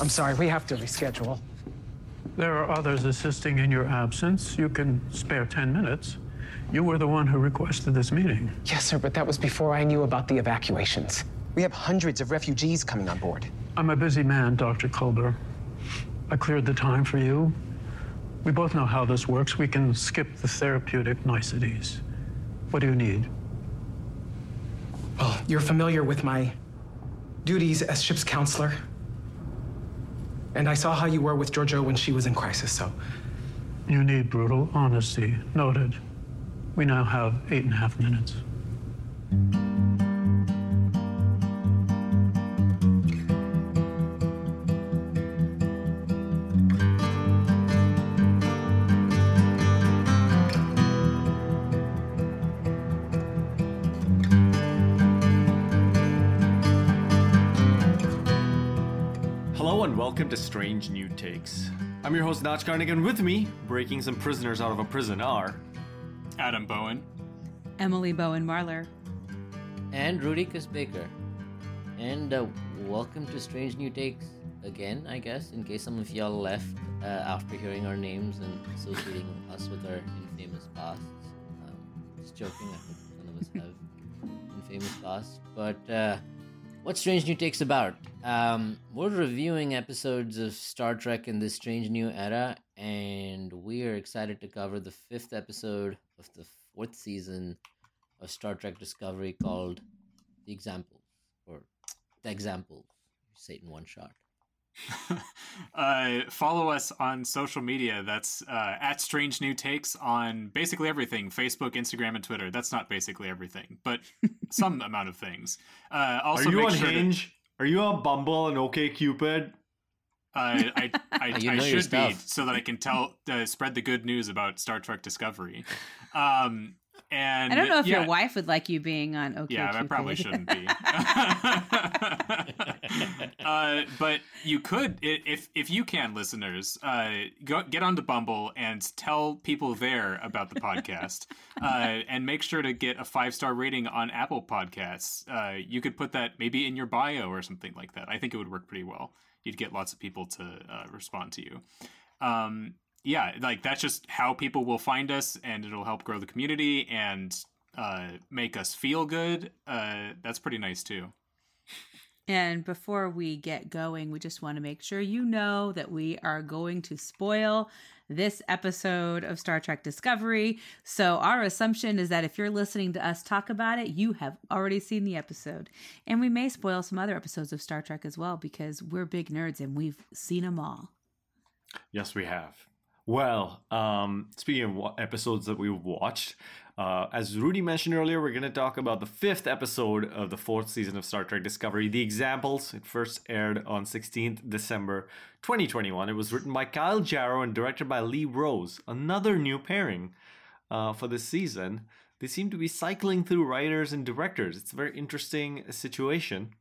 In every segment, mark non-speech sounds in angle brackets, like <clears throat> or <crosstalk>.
I'm sorry, we have to reschedule. There are others assisting in your absence. You can spare 10 minutes. You were the one who requested this meeting. Yes, sir, but that was before I knew about the evacuations. We have hundreds of refugees coming on board. I'm a busy man, Dr. Culber. I cleared the time for you. We both know how this works. We can skip the therapeutic niceties. What do you need? Well, you're familiar with my duties as ship's counselor. And I saw how you were with Georgiou when she was in crisis, so. You need brutal honesty. Noted. We now have eight and a half minutes. Welcome to Strange New Takes. I'm your host, Notch Carnigan. With me, breaking some prisoners out of a prison are Adam Bowen. Emily Bowen Marler. and Rudy Baker. And uh, welcome to Strange New Takes again, I guess, in case some of y'all left uh, after hearing our names and associating <laughs> us with our infamous pasts. Um, just joking, I think none of us have infamous pasts. But uh, what's Strange New Takes about? Um, we're reviewing episodes of Star Trek in this strange new era, and we are excited to cover the fifth episode of the fourth season of Star Trek Discovery called The Example, or The Example, in one shot. <laughs> uh, follow us on social media. That's uh, at Strange New Takes on basically everything Facebook, Instagram, and Twitter. That's not basically everything, but <laughs> some amount of things. Uh, also, Are you on sure to- Hinge? Are you on Bumble and OK Cupid? Uh, I, I, <laughs> You I should be so that I can tell uh, spread the good news about Star Trek Discovery. Um, and I don't know if yeah, your wife would like you being on OK. Yeah, I probably shouldn't be. <laughs> uh, but you could, if if you can, listeners, uh, go get onto Bumble and tell people there about the podcast, <laughs> uh, and make sure to get a five star rating on Apple Podcasts. Uh, you could put that maybe in your bio or something like that. I think it would work pretty well. You'd get lots of people to uh, respond to you. Um, yeah, like that's just how people will find us, and it'll help grow the community and uh, make us feel good. Uh, that's pretty nice too. And before we get going, we just want to make sure you know that we are going to spoil this episode of Star Trek Discovery. So, our assumption is that if you're listening to us talk about it, you have already seen the episode. And we may spoil some other episodes of Star Trek as well because we're big nerds and we've seen them all. Yes, we have. Well, um, speaking of episodes that we've watched, uh, as Rudy mentioned earlier, we're going to talk about the fifth episode of the fourth season of Star Trek Discovery, The Examples. It first aired on 16th December 2021. It was written by Kyle Jarrow and directed by Lee Rose, another new pairing uh, for this season. They seem to be cycling through writers and directors. It's a very interesting situation.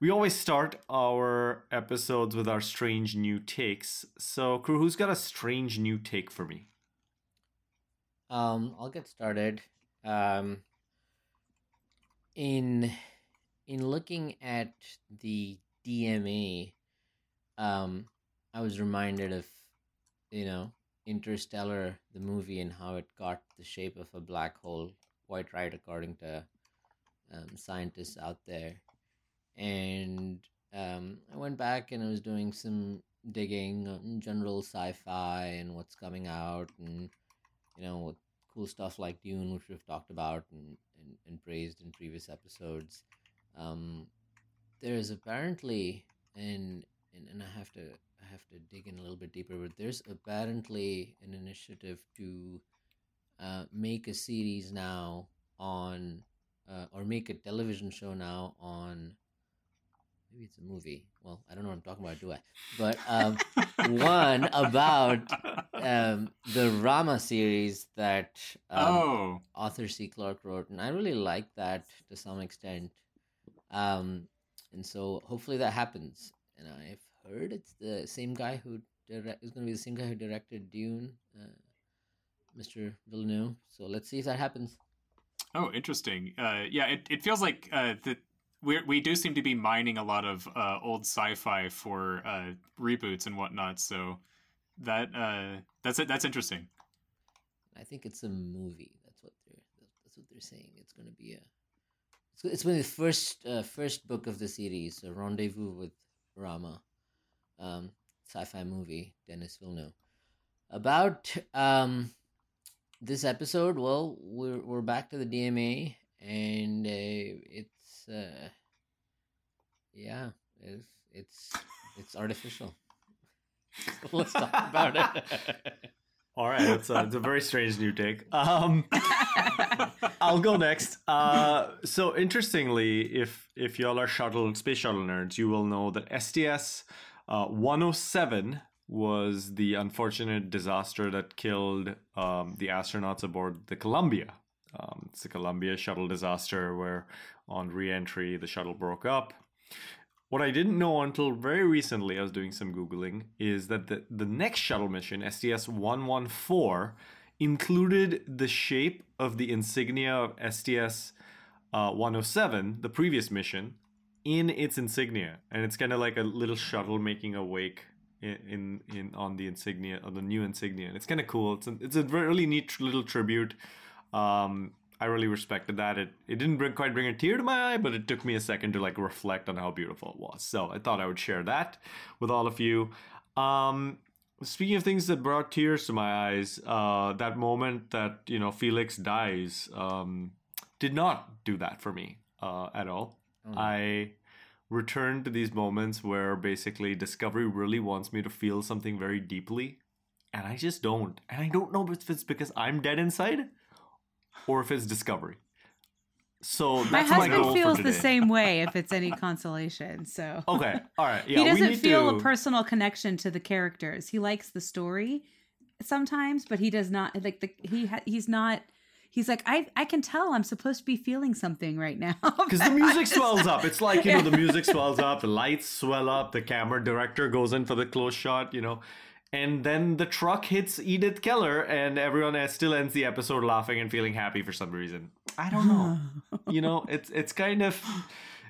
We always start our episodes with our strange new takes. So, crew, who's got a strange new take for me? Um, I'll get started. Um, in in looking at the DMA, um, I was reminded of you know Interstellar, the movie, and how it got the shape of a black hole. Quite right, according to um, scientists out there. And um, I went back and I was doing some digging on general sci-fi and what's coming out and you know, cool stuff like Dune, which we've talked about and, and, and praised in previous episodes. Um, there is apparently, and, and and I have to I have to dig in a little bit deeper, but there's apparently an initiative to uh, make a series now on, uh, or make a television show now on. Maybe it's a movie. Well, I don't know what I'm talking about, do I? But um, one about um, the Rama series that um, oh, Arthur C. Clarke wrote, and I really like that to some extent. Um, and so hopefully that happens. And I've heard it's the same guy who direct is going to be the same guy who directed Dune, uh, Mr. Villeneuve. So let's see if that happens. oh, interesting. Uh, yeah, it, it feels like uh, that we we do seem to be mining a lot of uh, old sci-fi for uh, reboots and whatnot. So that uh, that's it. That's interesting. I think it's a movie. That's what they're that's what they're saying. It's going to be a it's, it's going to be the first uh, first book of the series, a rendezvous with Rama, um, sci-fi movie. Denis Villeneuve about um this episode. Well, we're we're back to the DMA, and uh, it's uh yeah, it's it's it's artificial. <laughs> Let's talk about it. <laughs> All right, it's a, it's a very strange new take. Um, <laughs> I'll go next. Uh, so interestingly, if if y'all are shuttle space shuttle nerds, you will know that STS uh, 107 was the unfortunate disaster that killed um, the astronauts aboard the Columbia. Um, it's the Columbia shuttle disaster where, on re-entry, the shuttle broke up. What I didn't know until very recently, I was doing some Googling, is that the, the next shuttle mission, STS 114, included the shape of the insignia of STS uh, 107, the previous mission, in its insignia. And it's kind of like a little shuttle making a wake in, in, in on the insignia, on the new insignia. And it's kind of cool. It's a, it's a really neat little tribute. Um, I really respected that. It it didn't bring, quite bring a tear to my eye, but it took me a second to like reflect on how beautiful it was. So I thought I would share that with all of you. Um, speaking of things that brought tears to my eyes, uh, that moment that you know Felix dies um, did not do that for me uh, at all. Oh, I return to these moments where basically Discovery really wants me to feel something very deeply, and I just don't. And I don't know if it's because I'm dead inside or if it's Discovery. So My my, husband goal feels the same <laughs> way if it's any consolation. So Okay, all right. Yeah, he doesn't feel to... a personal connection to the characters. He likes the story sometimes, but he does not like the he ha, he's not. He's like I I can tell I'm supposed to be feeling something right now <laughs> because the music swells up. It's like you know the <laughs> music swells up, the lights swell up, the camera director goes in for the close shot, you know, and then the truck hits Edith Keller, and everyone still ends the episode laughing and feeling happy for some reason. I don't know. <laughs> you know, it's it's kind of.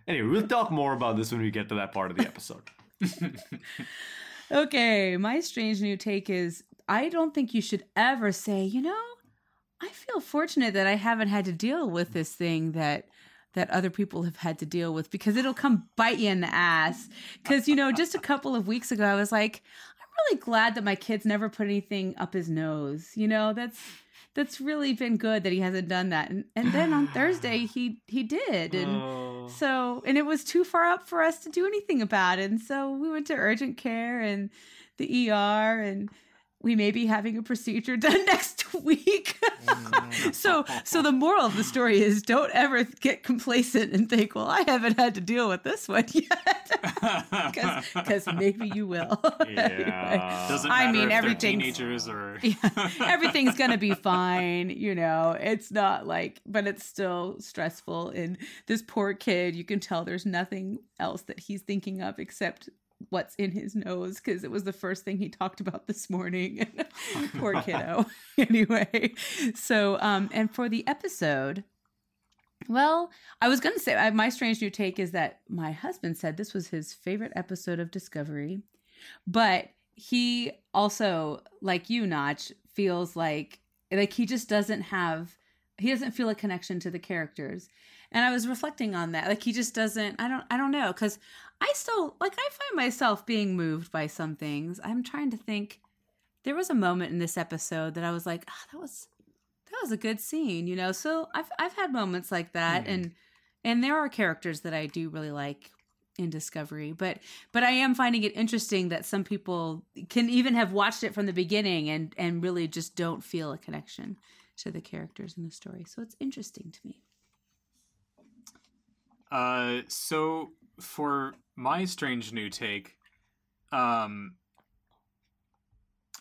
Anyway, we'll talk more about this when we get to that part of the episode. <laughs> Okay, my strange new take is I don't think you should ever say, you know, I feel fortunate that I haven't had to deal with this thing that that other people have had to deal with because it'll come bite you in the ass. Cuz you know, just a couple of weeks ago I was like, really glad that my kid's never put anything up his nose. You know, that's that's really been good that he hasn't done that. And and then on Thursday <sighs> he he did and Oh. so, and it was too far up for us to do anything about it. And so we went to urgent care and the ER, and we may be having a procedure <laughs> done next week. Mm. so, so the moral of the story is don't ever get complacent and think, well, I haven't had to deal with this one <laughs> yet. <laughs> Because maybe you will. Yeah. Doesn't I mean, if everything's- teenagers or everything's gonna be fine you know it's not like but it's still stressful and this poor kid you can tell there's nothing else that he's thinking of except what's in his nose because it was the first thing he talked about this morning <laughs> poor kiddo <laughs> anyway so um and for the episode well, I was going to say I- my strange new take is that my husband said this was his favorite episode of Discovery, but he also, like you, Notch, feels like like he just doesn't have he doesn't feel a connection to the characters. And I was reflecting on that. Like he just doesn't I don't I don't know cuz I still like I find myself being moved by some things. I'm trying to think there was a moment in this episode that I was like, ah, that was that was a good scene, you know. So I've I've had moments like that, Mhm. and and there are characters that I do really like in Discovery, but but I am finding it interesting that some people can even have watched it from the beginning and and really just don't feel a connection to the characters in the story. So it's interesting to me. Uh, so for my strange new take, um,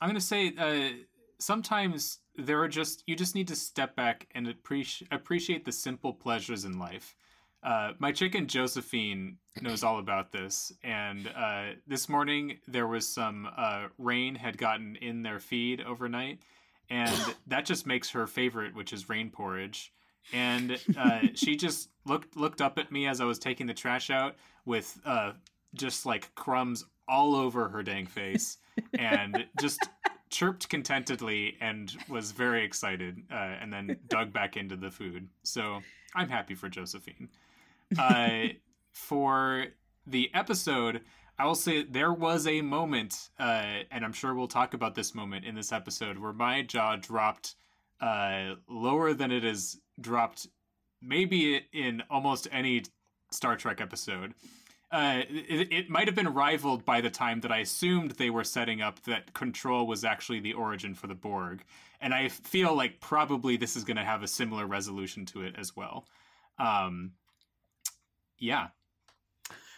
I'm gonna say uh, sometimes there are just you just need to step back and appreciate appreciate the simple pleasures in life. Uh, my chicken Josephine knows all about this, and uh, this morning there was some uh, rain had gotten in their feed overnight, and that just makes her favorite, which is rain porridge. And uh, she just looked looked up at me as I was taking the trash out with uh, just like crumbs all over her dang face, and just chirped contentedly and was very excited, uh, and then dug back into the food. So I'm happy for Josephine. Uh, for the episode, I will say there was a moment, uh, and I'm sure we'll talk about this moment in this episode, where my jaw dropped uh, lower than it has dropped maybe in almost any Star Trek episode. Uh, it, it might have been rivaled by the time that I assumed they were setting up that control was actually the origin for the Borg. And I feel like probably this is going to have a similar resolution to it as well. Um, yeah.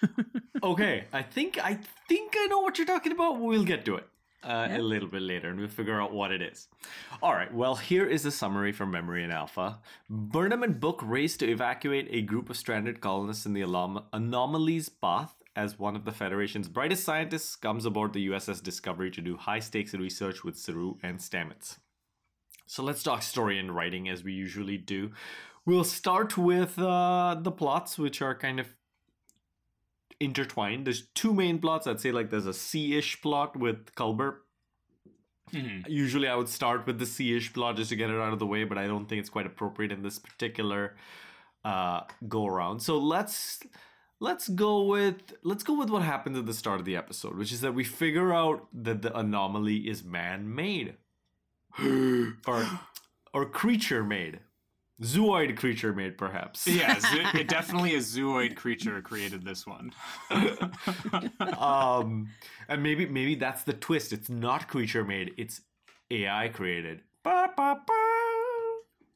<laughs> okay, I think I think I know what you're talking about. We'll get to it uh, a little bit later, and we'll figure out what it is. All right. Well, here is a summary from Memory and Alpha. Burnham and Book race to evacuate a group of stranded colonists in the anom- anomalies path. As one of the Federation's brightest scientists comes aboard the USS Discovery to do high stakes research with Saru and Stamets. So let's talk story and writing as we usually do. We'll start with uh, the plots, which are kind of intertwined. There's two main plots. I'd say like there's a C-ish plot with Culber. Mm-hmm. Usually I would start with the C-ish plot just to get it out of the way, but I don't think it's quite appropriate in this particular uh, go around. So let's let's go with let's go with what happens at the start of the episode, which is that we figure out that the anomaly is man-made. <gasps> or or creature made zooid creature made perhaps Yeah, <laughs> zo- it definitely a zooid creature created this one. <laughs> um and maybe maybe that's the twist it's not creature made it's ai created Ba, ba, ba.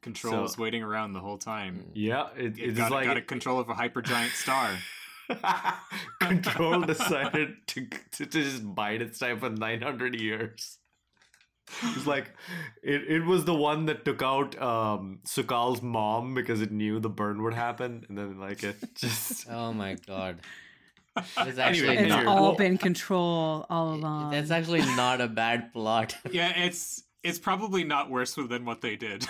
Control So- was waiting around the whole time. yeah it, It it's got, like got a control of a hypergiant star. <laughs> control decided to, to, to just bide its time for 900 years it's like it, it was the one that took out um Su'Kal's mom because it knew the burn would happen and then like it <laughs> just Oh my god. <laughs> It's actually It's Anyway, not, all well- been control all along. that's actually not a bad plot. <laughs> Yeah, it's it's probably not worse than what they did.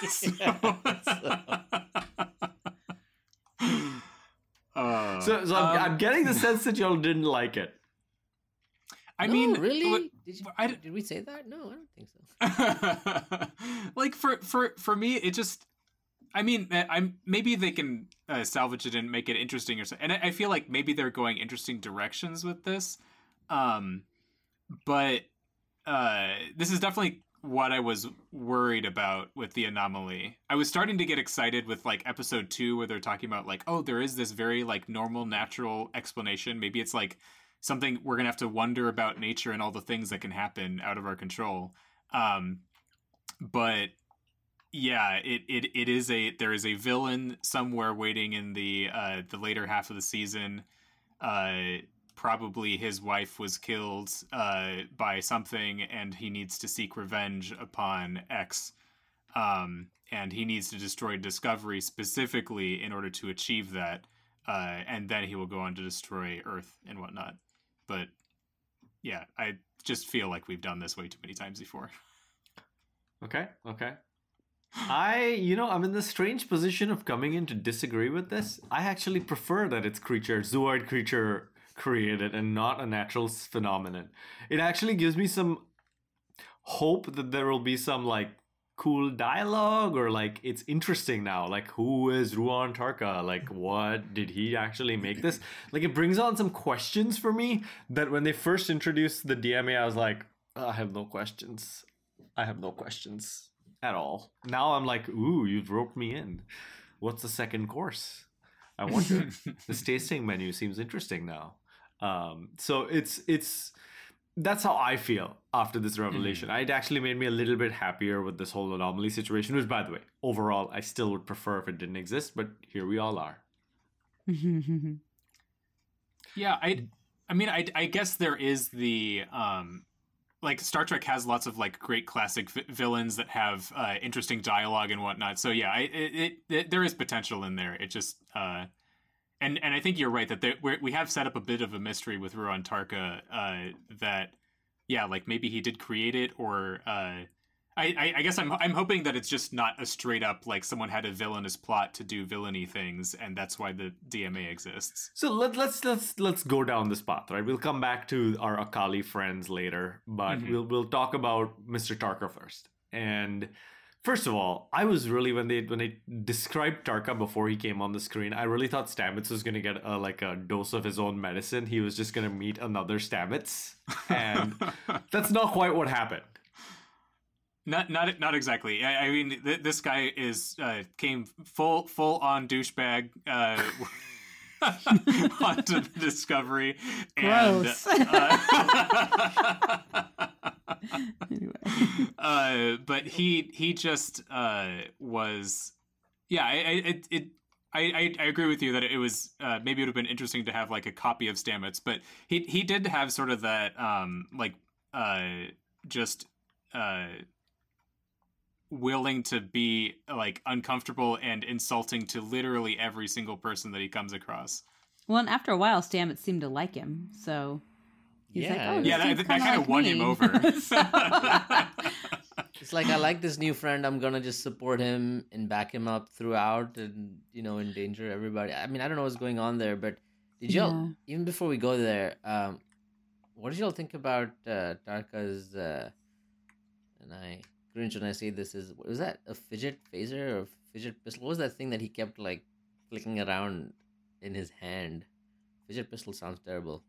Uh, so, so I'm, um, I'm getting the sense that y'all didn't like it I No, mean, really? did, you, I- did we say that? No, I don't think so. <laughs> like for for for me, it just. I mean, uh, I'm maybe they can uh, salvage it and make it interesting or something. And I, I feel like maybe they're going interesting directions with this. Um, but uh, this is definitely what I was worried about with the anomaly. I was starting to get excited with like episode two, where they're talking about like, oh, there is this very like normal, natural explanation. Maybe it's like something we're gonna have to wonder about nature and all the things that can happen out of our control. Um, but yeah, it, it it is a there is a villain somewhere waiting in the uh, the later half of the season. Uh, probably his wife was killed uh, by something, and he needs to seek revenge upon X. Um, and he needs to destroy Discovery specifically in order to achieve that. Uh, and then he will go on to destroy Earth and whatnot. But yeah, I just feel like we've done this way too many times before. <laughs> Okay, okay. I, you know, I'm in the strange position of coming in to disagree with this. I actually prefer that it's creature, zooid creature created and not a natural phenomenon. It actually gives me some hope that there will be some like cool dialogue or like it's interesting now. Like, who is Ruon Tarka? Like, what did he actually make this? Like, it brings on some questions for me that when they first introduced the DMA, I was like, I have no questions. I have no questions at all. Now I'm like, ooh, you've roped me in. What's the second course? I wonder. <laughs> this tasting menu seems interesting now. Um, so it's it's that's how I feel after this revelation. It actually made me a little bit happier with this whole anomaly situation, which by the way, overall I still would prefer if it didn't exist, but here we all are. <laughs> Yeah, I I mean I I guess there is the um like Star Trek has lots of like great classic vi- villains that have uh, interesting dialogue and whatnot. So yeah, I, it, it, it there is potential in there. It just uh and and I think you're right that there, we have set up a bit of a mystery with Ruon Tarka uh that yeah, like maybe he did create it or uh I, I, I guess I'm I'm hoping that it's just not a straight up like someone had a villainous plot to do villainy things, and that's why the DMA exists. So let, let's let's let's go down this path, right? We'll come back to our Akali friends later, but Mhm. we'll we'll talk about Mr. Tarka first. And first of all, I was really when they when they described Tarka before he came on the screen, I really thought Stamets was gonna get a, like a dose of his own medicine. He was just gonna meet another Stamets, and <laughs> that's not quite what happened. Not not not exactly. I, I mean, th- this guy is uh, came full full on douchebag uh, <laughs> onto the Discovery. Gross. And, uh, <laughs> <laughs> Anyway. uh, but <laughs> he he just uh, was, yeah. I I it, it I, I I agree with you that it was uh, maybe it would have been interesting to have like a copy of Stamets, but he he did have sort of that um like uh just uh willing to be like uncomfortable and insulting to literally every single person that he comes across. Well, and after a while, Stamets seemed to like him, so he's like, Yeah, "Oh, Yeah, that- dude's that kinda kinda like won him over. <laughs> It's like I like this new friend. I'm gonna just support him and back him up throughout, and you know, endanger everybody. I mean, I don't know what's going on there, but did y'all Yeah. even before we go there? Um, what did y'all think about uh, Tarka's? Uh, and I cringe when I say this. Is was that a fidget phaser or fidget pistol? What was that thing that he kept like flicking around in his hand? Fidget pistol sounds terrible.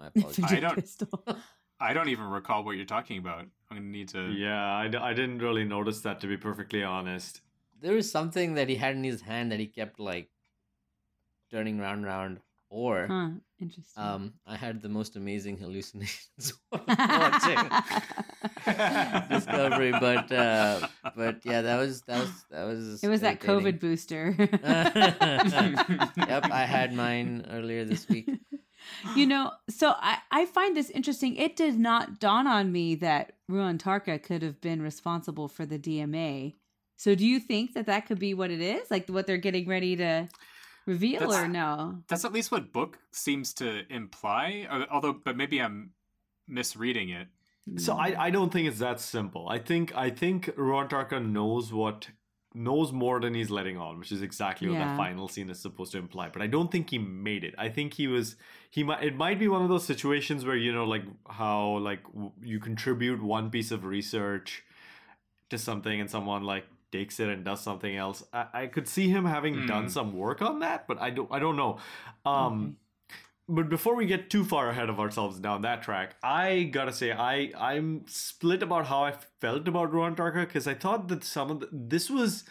My <laughs> apologies. I don't- <laughs> I don't even recall what you're talking about. I'm gonna need to. Yeah, I, d- I didn't really notice that to be perfectly honest. there was something that he had in his hand that he kept like turning round and round or Huh, interesting. um i had the most amazing hallucinations <laughs> watching discovery but uh but yeah that was that was that was it was that COVID booster. yep i had mine earlier this week you know, so I, I find this interesting. It did not dawn on me that Ruon Tarka could have been responsible for the DMA. So do you think that that could be what it is? Like what they're getting ready to reveal That's- or no? That's at least what book seems to imply. uh, Although, but maybe I'm misreading it. So I, I don't think it's that simple. I think I think Ruon Tarka knows what knows more than he's letting on, which is exactly what Yeah. that final scene is supposed to imply. But I don't think he made it. I think he was he might it might be one of those situations where you know like how like w- you contribute one piece of research to something and someone like takes it and does something else. I, I could see him having Hmm. done some work on that, but I don't I don't know. Um but before we get too far ahead of ourselves down that track, I gotta say I I'm split about how I felt about Ruon Tarka because I thought that some of the, this was.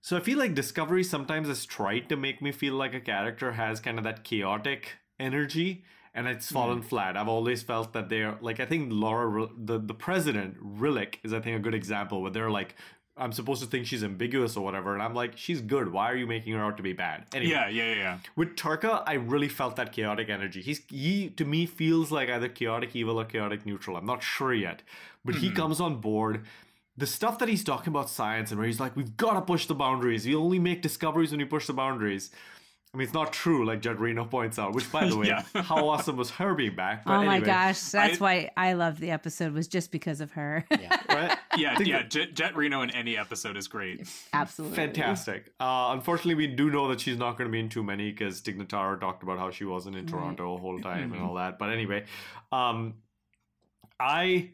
So I feel like Discovery sometimes has tried to make me feel like a character has kind of that chaotic energy, and it's hmm. fallen flat. I've always felt that they're like I think Laura the the president Rillak is I think a good example where they're like. I'm supposed to think she's ambiguous or whatever, and I'm like, she's good. Why are you making her out to be bad? Anyway, Yeah, yeah, yeah, with Tarka, I really felt that chaotic energy. He's he to me feels like either chaotic evil or chaotic neutral. I'm not sure yet, but he hmm. comes on board. The stuff that he's talking about science and where he's like, we've got to push the boundaries. We only make discoveries when you push the boundaries. I mean, it's not true, like Jett Reno <laughs> points out. Which, by the way, Yeah. <laughs> how awesome was her being back? But oh my gosh, that's I- why I loved the episode was just because of her. yeah <laughs> right? Yeah, yeah. that- Jet, Jett Reno in any episode is great. Absolutely. Fantastic. Uh, unfortunately, we do know that she's not going to be in too many because Tig Notaro talked about how she wasn't in Right. Toronto the whole time and Mhm. all that. But anyway, um, I,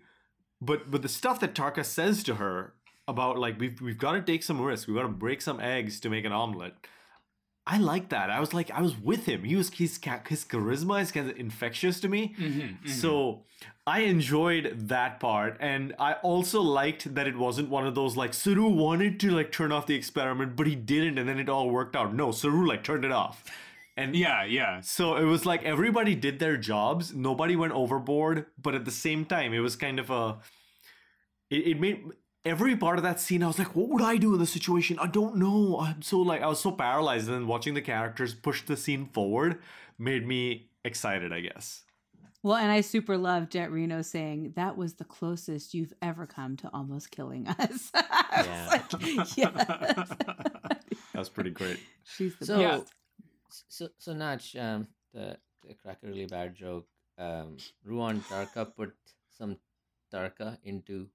but but the stuff that Tarka says to her about like we've we've got to take some risks, we've got to break some eggs to make an omelet. I like that. I was like, I was with him. He was his his charisma is kind of infectious to me. Mm-hmm, So I enjoyed that part, and I also liked that it wasn't one of those like Saru wanted to like turn off the experiment, but he didn't, and then it all worked out. No, Saru like turned it off, and yeah, yeah. so it was like everybody did their jobs, nobody went overboard, but at the same time, it was kind of a. It, it made every part of that scene. I was like, what would I do in this situation? I don't know. I'm so like I was so paralyzed, and then watching the characters push the scene forward made me excited. I guess. Well, and I super love Jett Reno saying that was the closest you've ever come to almost killing us. <laughs> Yeah. like, <laughs> yes. That's pretty great. She's the so Yeah. so so Nach, um the, the crack a really bad joke um ruon tarka put some tarka into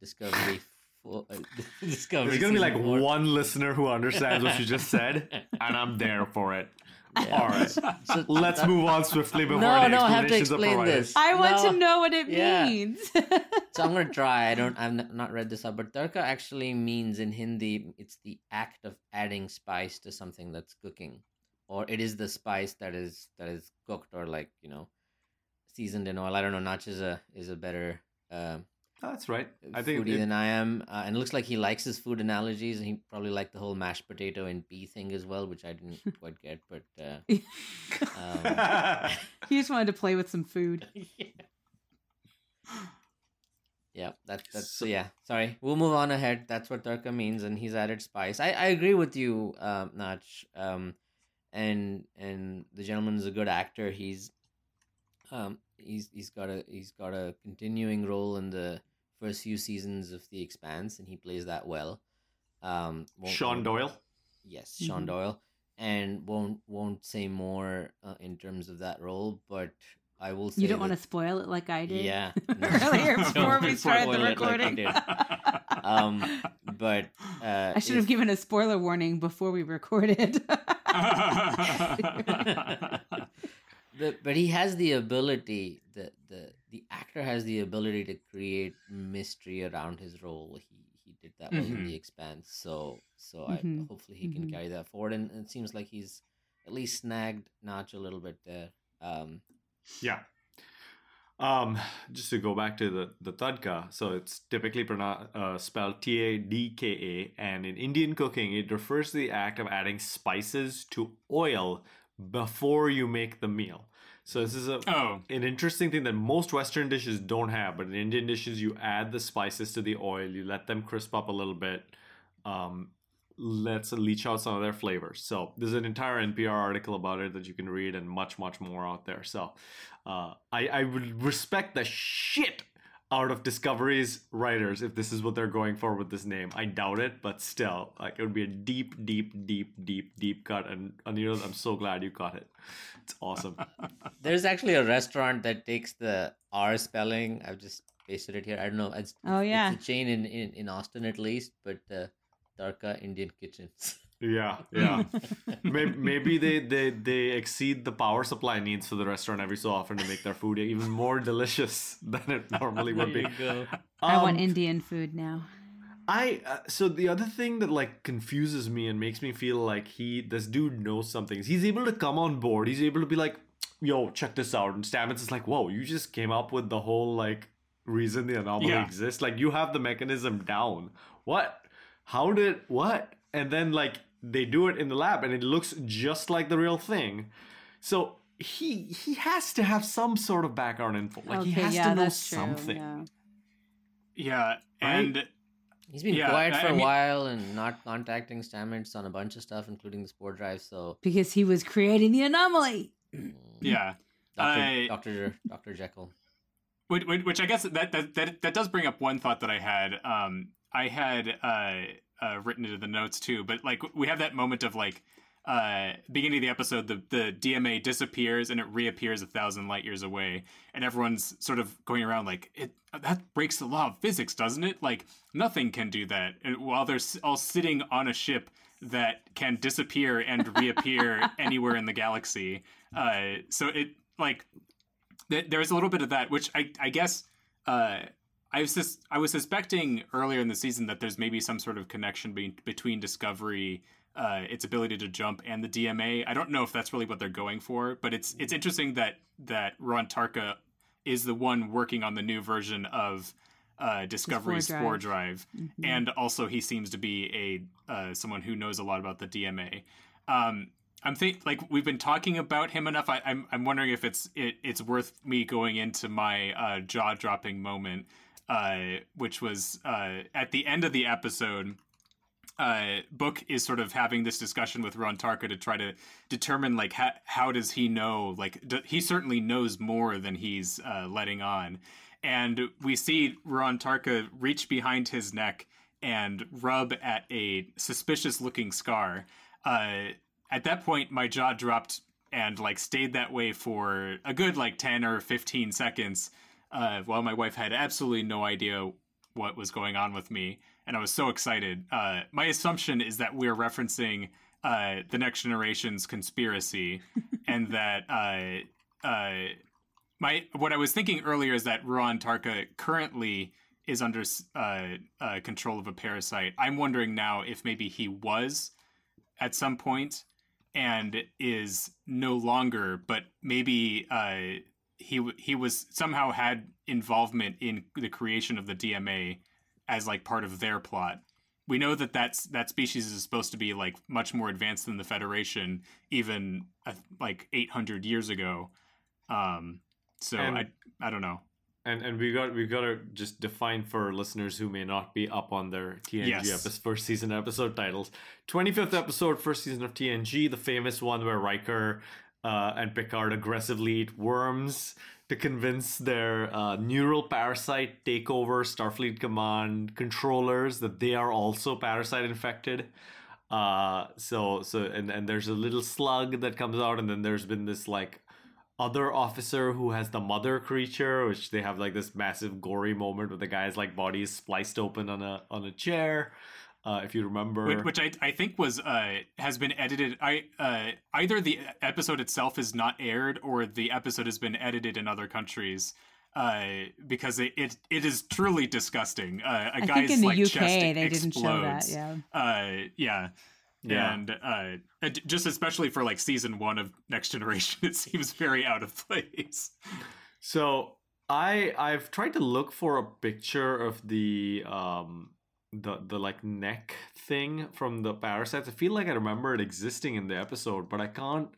discovery for uh, <laughs> Discovery. There's gonna be like four. one listener who understands what you just <laughs> said, and I'm there for it. Yeah. All right, So <laughs> let's that- move on swiftly before No, the no, I have to explanations are explain this. I want No. to know what it Yeah. means. So I'm gonna try. I don't. I've not read this up, but tarka actually means in Hindi, it's the act of adding spice to something that's cooking, or it is the spice that is that is cooked or like you know, seasoned in oil. I don't know. Nach is a is a better uh, That's right. I think foodie it- than I am, uh, and it looks like he likes his food analogies, and he probably liked the whole mashed potato and pea thing as well, which I didn't <laughs> quite get. But uh, <laughs> um, he just wanted to play with some food. <laughs> Yeah, that, that's So- so, yeah. Sorry, we'll move on ahead. That's what tarka means, and he's added spice. I, I agree with you, um, Nach. Um, and and the gentleman is a good actor. He's um he's he's got a he's got a continuing role in the first few seasons of The Expanse, and he plays that well. Um, won't- Shawn won't- Doyle. yes, Shawn Mhm. Doyle, and won't won't say more uh, in terms of that role, but I will say You don't want to spoil it like I did. Yeah, <laughs> Earlier <laughs> before we started the spoil it like recording. <laughs> um, but uh, I should have given a spoiler warning before we recorded. The, but he has the ability. The, the the actor has the ability to create mystery around his role. He he did that well in. The Expanse. So so Mhm. I hopefully he can Mhm. carry that forward. And, it seems like he's at least snagged Notch a little bit there. Um, Yeah. Um, just to go back to the the tadka, so it's typically pronounced uh, spelled T A D K A, and in Indian cooking, it refers to the act of adding spices to oil before you make the meal. So this is a oh, an interesting thing that most Western dishes don't have, but in Indian dishes, you add the spices to the oil, you let them crisp up a little bit, um, let's leach out some of their flavors. So there's an entire NPR article about it that you can read, and much, much more out there. So uh, I, I would respect the shit out of Discovery's writers if this is what they're going for with this name. I doubt it, but still, like it would be a deep, deep, deep, deep, deep cut. And Anil, I'm so glad you got it. It's awesome. <laughs> there's actually a restaurant that takes the R spelling. I've just pasted it here. I don't know. It's, Oh, yeah. it's a chain in, in, in Austin at least, but uh, Tarka Indian Kitchens. <laughs> Yeah, yeah. maybe, maybe they, they they exceed the power supply needs for the restaurant every so often to make their food even more <laughs> delicious than it normally would be. go. I want Um, Indian food now. I uh, so the other thing that like confuses me and makes me feel like he this dude knows something. He's able to come on board. He's able to be like, "Yo, check this out." And Stamets is like, "Whoa, you just came up with the whole like reason the anomaly Yeah. exists. Like you have the mechanism down. What? How did what?" And then like they do it in the lab and it looks just like the real thing. So he he has to have some sort of background info. Like he has yeah, to know that's true. something. yeah. yeah, and He's been Yeah, quiet I- for I a mean- while and not contacting Stamets on a bunch of stuff, including the spore drive. So, Because he was creating the anomaly. <clears throat> yeah, Doctor I- Doctor Doctor Jekyll. which, which which I guess that, that that that does bring up one thought that I had. Um, I had uh, uh written into the notes too, but like we have that moment of like uh beginning of the episode the the DMA disappears and it reappears a thousand light years away. And everyone's sort of going around like it that breaks the law of physics doesn't it? Like nothing can do that. And while they're all sitting on a ship that can disappear and reappear <laughs> anywhere in the galaxy uh so it like th- there's a little bit of that which I I guess uh I was sus- I was suspecting earlier in the season that there's maybe some sort of connection be- between Discovery, uh, its ability to jump, and the DMA. I don't know if that's really what they're going for, but it's it's interesting that that Ron Tarka is the one working on the new version of uh, Discovery's spore drive. drive, Mhm. and also he seems to be a uh, someone who knows a lot about the DMA. Um, I'm think like we've been talking about him enough. I, I'm I'm wondering if it's it, it's worth me going into my uh, jaw dropping moment, uh, which was uh, at the end of the episode. Uh, Book is sort of having this discussion with Ron Tarka to try to determine like how, how does he know like he certainly knows more than he's uh, letting on, and we see Ron Tarka reach behind his neck and rub at a suspicious looking scar. Uh, at that point, my jaw dropped and like stayed that way for a good like 10 or 15 seconds uh, while my wife had absolutely no idea what was going on with me, and I was so excited. Uh, my assumption is that we're referencing uh, the Next Generation's conspiracy, <laughs> and that uh, uh, my what I was thinking earlier is that Ruon Tarka currently is under uh, uh, control of a parasite. I'm wondering now if maybe he was at some point and is no longer, but maybe uh, he he was somehow had involvement in the creation of the DMA as like part of their plot. We know that that's that species is supposed to be like much more advanced than the Federation, even uh, like 800 years ago. Um, so And- I I don't know. And and we got we got to just define for listeners who may not be up on their TNG Yes. episode, first season episode titles. Twenty fifth episode, first season of TNG, the famous one where Riker uh, and Picard aggressively eat worms to convince their uh, neural parasite takeover Starfleet Command controllers that they are also parasite infected. Uh, so so and and there's a little slug that comes out, and then there's been this like other officer who has the mother creature, which they have like this massive gory moment where the guy's like body is spliced open on a on a chair. Uh, if you remember, which, which I, I think was uh, has been edited. I uh, either the episode itself is not aired or the episode has been edited in other countries uh, because it, it it is truly disgusting. Uh, a I guy's think in the like UK chest they didn't show that. explodes. Yeah. Uh, yeah. Yeah. And uh, and just especially for like season one of Next Generation, <laughs> it seems very out of place. So I I've tried to look for a picture of the um the the like neck thing from the parasites. I feel like I remember it existing in the episode, but I can't.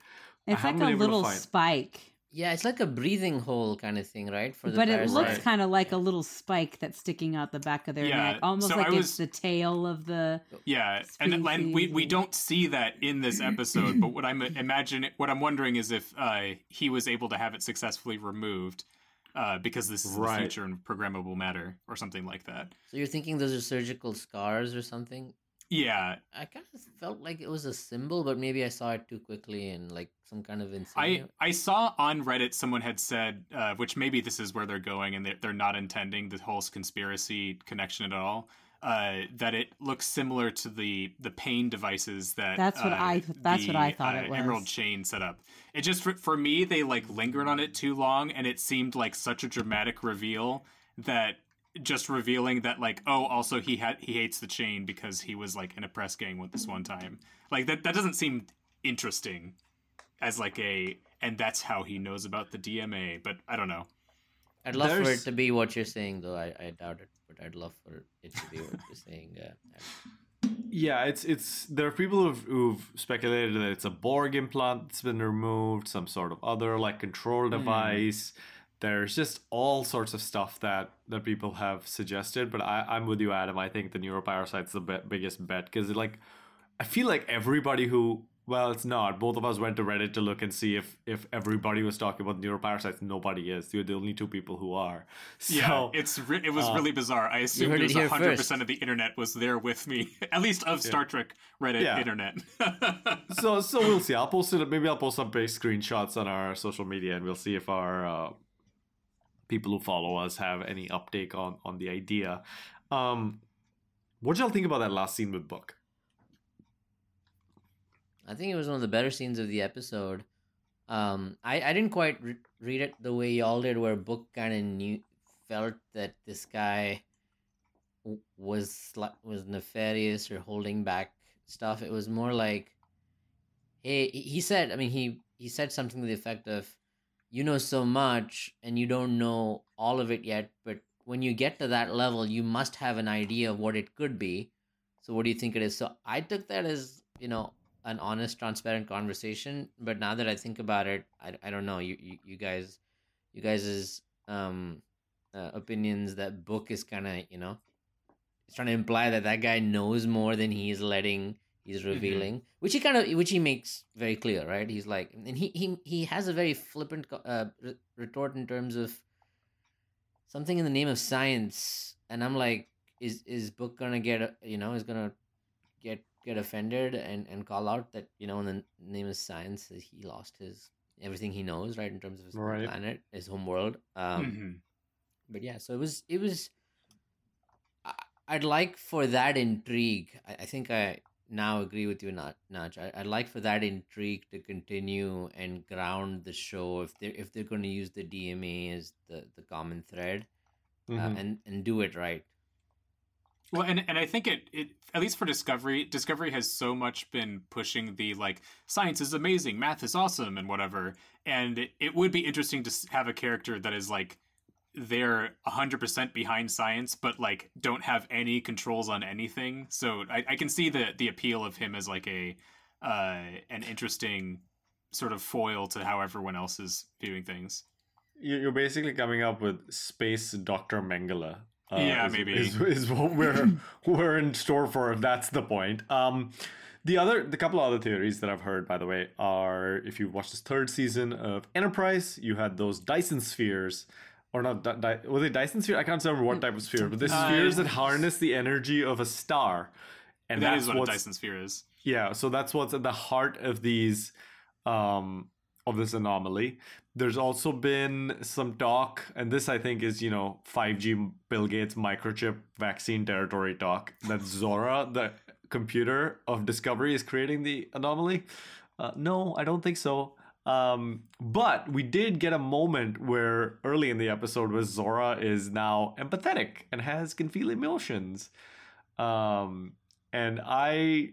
I It's like a little spike, Yeah, it's like a breathing hole kind of thing, right? For the but it parasite. looks kind of like a little spike that's sticking out the back of their Yeah, neck, almost so like I it's the tail of the. Yeah, and, and we, we don't see that in this episode. but what I'm <clears throat> imagining, what I'm wondering is if uh, he was able to have it successfully removed uh, because this is Right. the future in programmable matter or something like that. So you're thinking those are surgical scars or something? Yeah, I kind of felt like it was a symbol, but maybe I saw it too quickly and like some kind of I. I saw on Reddit someone had said, uh, which maybe this is where they're going, and they're, they're not intending the whole conspiracy connection at all. Uh, that it looks similar to the the pain devices that That's what uh, I- that's what I thought uh, it was. Emerald Chain set up. It just for, for me they like lingered on it too long, and it seemed like such a dramatic reveal that just revealing that like oh also he had he hates the chain because he was like in a press gang with this one time like that that doesn't seem interesting as like a and that's how he knows about the DMA but I don't know I'd love for it to be what you're saying, though. I, I doubt it, but I'd love for it to be what you're saying. Uh, Yeah, it's it's there are people who've, who've speculated that it's a Borg implant that's been removed, some sort of other like control device. There's just all sorts of stuff that that people have suggested, but I, I'm with you, Adam. I think the neuroparasite's the be- biggest bet because like I feel like everybody who well, it's not. Both of us went to Reddit to look and see if if everybody was talking about neuroparasites. Nobody is. You're the only two people who are. <laughs> So, yeah it's re- it was uh, really bizarre I assumed heard it it was here hundred first. percent of the internet was there with me <laughs> at least of Star Trek Reddit Yeah. internet <laughs> so so we'll see. I'll post it. Maybe I'll post some base screenshots on our social media, and we'll see if our uh, people who follow us have any uptake on on the idea. Um, what y'all think about that last scene with Book? I think it was one of the better scenes of the episode. Um, I, I didn't quite re- read it the way y'all did, where Book kind of knew felt that this guy was was nefarious or holding back stuff. It was more like, hey, he- he said. I mean, he he said something to the effect of, "You know so much, and you don't know all of it yet, but when you get to that level, you must have an idea of what it could be." So, what do you think it is? So, I took that as you know an honest, transparent conversation. But now that I think about it, I, I don't know. You, you you guys, you guys' um uh, opinions that book is kind of you know, it's trying to imply that that guy knows more than he's letting. He's revealing, which he kind of, which he makes very clear, right? He's like, and he he he has a very flippant uh, retort in terms of something in the name of science, and I'm like, is is book gonna get you know is gonna get get offended and and call out that you know in the name of science that he lost his everything he knows right in terms of his Right. planet his home world um Mhm. but yeah so it was it was I'd like for that intrigue. I, I think I now agree with you, Naj. I, I'd like for that intrigue to continue and ground the show if they're if they're going to use the DMA as the the common thread, uh, Mhm. and and do it right. Well, and and I think it it at least for Discovery, Discovery has so much been pushing the like science is amazing, math is awesome, and whatever. And it, it would be interesting to have a character that is like they're hundred percent behind science, but like don't have any controls on anything. So I, I can see the the appeal of him as like a uh, an interesting sort of foil to how everyone else is viewing things. You- You're basically coming up with space Doctor Mengele. Uh, Yeah, is, maybe. is, is what we're <laughs> we're in store for. If that's the point. Um, the other, the couple of other theories that I've heard, by the way, are if you watch this third season of Enterprise, you had those Dyson spheres, or not? Di- Di- were they Dyson sphere? I can't remember what type of sphere, but the Uh, spheres that harness the energy of a star, and that's what a Dyson sphere is. yeah, so that's what's at the heart of these um of this anomaly. There's also been some talk, and this I think is, you know, 5G Bill Gates microchip vaccine territory talk, that Zora, the computer of Discovery, is creating the anomaly. Uh, no, I don't think so. Um, but we did get a moment where early in the episode where Zora is now empathetic and has can feel emotions. Um, and I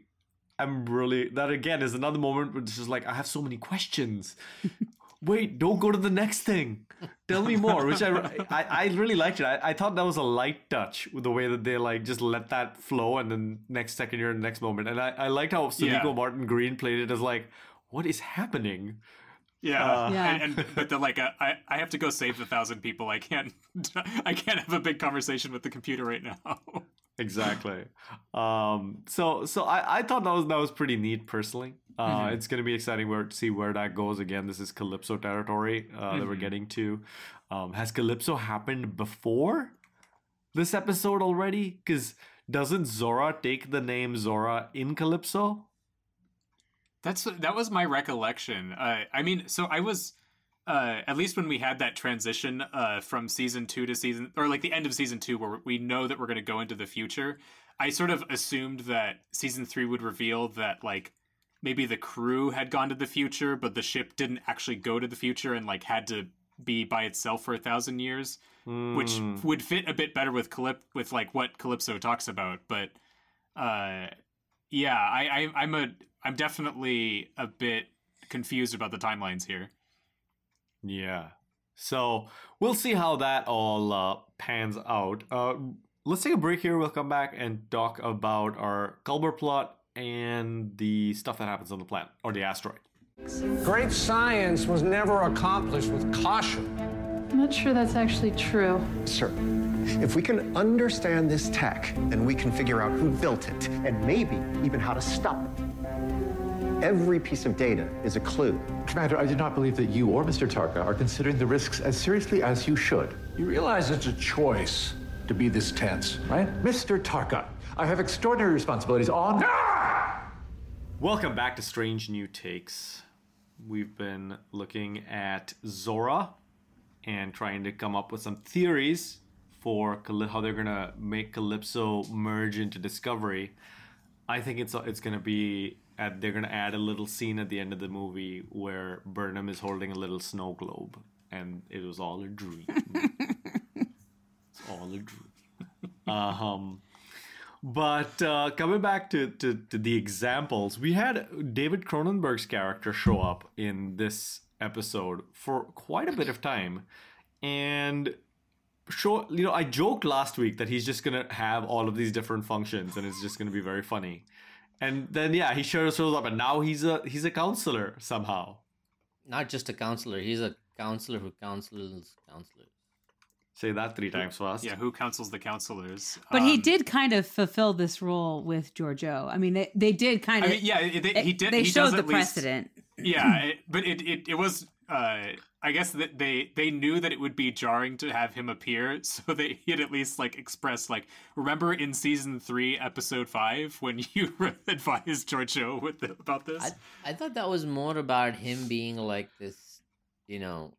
I'm really that again is another moment where it's just like I have so many questions. <laughs> Wait, don't go to the next thing. Tell me more. Which I I, I really liked it. I, I thought that was a light touch with the way that they like just let that flow, and then next second you're in the next moment. And I, I liked how Sonequa Yeah. Martin Green played it as like, what is happening? Yeah, Uh, Yeah. And, and but the like, uh, I I have to go save the thousand people. I can't <laughs> I can't have a big conversation with the computer right now. <laughs> exactly um so so i i thought that was that was pretty neat personally uh Mhm. it's gonna be exciting where to see where that goes again this is calypso territory uh that we're Mhm. getting to um has calypso happened before this episode already because doesn't zora take the name zora in calypso That's that was my recollection. Uh, I mean, so I was uh, at least when we had that transition uh, from season two to season, or like the end of season two, where we know that we're going to go into the future. I sort of assumed that season three would reveal that like maybe the crew had gone to the future, but the ship didn't actually go to the future and like had to be by itself for a thousand years which Hmm. would fit a bit better with Calyp- with like what Calypso talks about. But uh, yeah, I, I I'm a I'm definitely a bit confused about the timelines here. Yeah. So we'll see how that all uh, pans out. Uh, let's take a break here. We'll come back and talk about our Culber plot and the stuff that happens on the planet or the asteroid. Great science was never accomplished with caution. I'm not sure that's actually true. Sir, if we can understand this tech, then we can figure out who built it and maybe even how to stop it. Every piece of data is a clue. Commander, I do not believe that you or Mr. Tarka are considering the risks as seriously as you should. You realize it's a choice to be this tense, right? Mr. Tarka, I have extraordinary responsibilities on. Ah! Welcome back to Strange New Takes. We've been looking at Zora and trying to come up with some theories for Caly- how they're gonna make Calypso merge into Discovery. I think it's it's gonna be at, they're gonna add a little scene at the end of the movie where Burnham is holding a little snow globe, and it was all a dream. <laughs> it's all a dream. Um, but uh, coming back to, to, to the examples, we had David Cronenberg's character show up in this episode for quite a bit of time. And show you know, I joked last week that he's just gonna have all of these different functions and it's just gonna be very funny. And then yeah, he sure shows up and now he's a he's a counselor somehow. Not just a counselor; he's a counselor who counsels counselors. Say that three times fast. Yeah, who counsels the counselors? But he Um, did kind of fulfill this role with Giorgio. I mean, they, they did kind I of. mean, yeah, it- they, he did. They he showed does the at least- precedent. yeah, it, but it, it it was. Uh, I guess that they they knew that it would be jarring to have him appear, <laughs> so they had at least like expressed like, remember in season three, episode five, when <laughs> you <laughs> advised Giorgio with the, about this. I I thought that was more about him being like this, you know,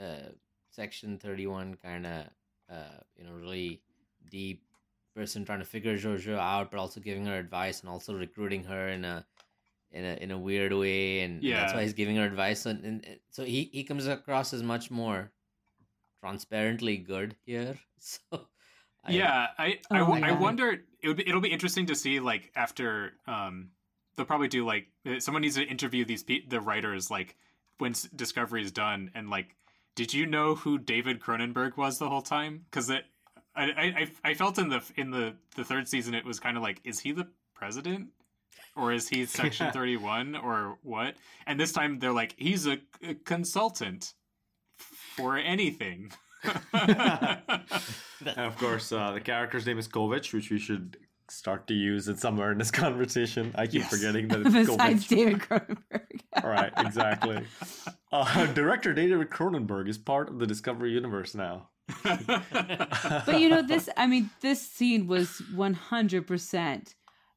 uh, Section Thirty One kind of, uh, you know, really deep person trying to figure Jojo out, but also giving her advice and also recruiting her in a in a in a weird way, and, and that's why he's giving her advice. And, and and so he he comes across as much more transparently good here. <laughs> So I- yeah, I I, Oh w- my I wonder it would be, it'll be interesting to see like after um they'll probably do like uh, someone needs to interview these pe- the writers like when Discovery is done and like did you know who David Cronenberg was the whole time? Because it I, I I- I felt in the in the the third season it was kind of like is he the president or is he <laughs> Section Thirty One or what? And this time they're like he's a, a consultant for anything. <laughs> <laughs> And of course, uh, the character's name is Kovich, which we should start to use it somewhere in this conversation. I keep Yes. forgetting that it's Besides Kovich. David Cronenberg. All right, exactly. Uh, director David Cronenberg is part of the Discovery universe now. but you know this i mean this scene was 100%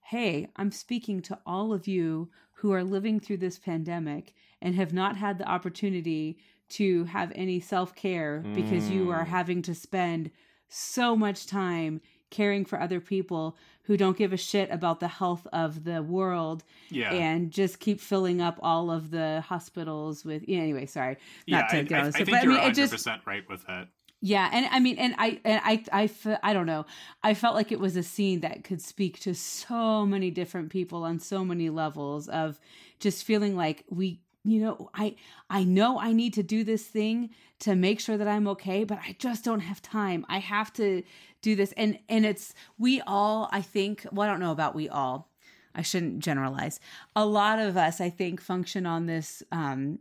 hey i'm speaking to all of you who are living through this pandemic and have not had the opportunity to have any self-care because you are Mm. having to spend so much time caring for other people who don't give a shit about the health of the world yeah. and just keep filling up all of the hospitals with yeah, anyway sorry not yeah, to go I, I, I think but you're mean 100% just right with that. Yeah, and I mean, and I, and I, I, I don't know. I felt like it was a scene that could speak to so many different people on so many levels of just feeling like we, you know, I, I know I need to do this thing to make sure that I'm okay, but I just don't have time. I have to do this, and and it's we all. I think. Well, I don't know about we all. I shouldn't generalize. A lot of us, I think, function on this, um,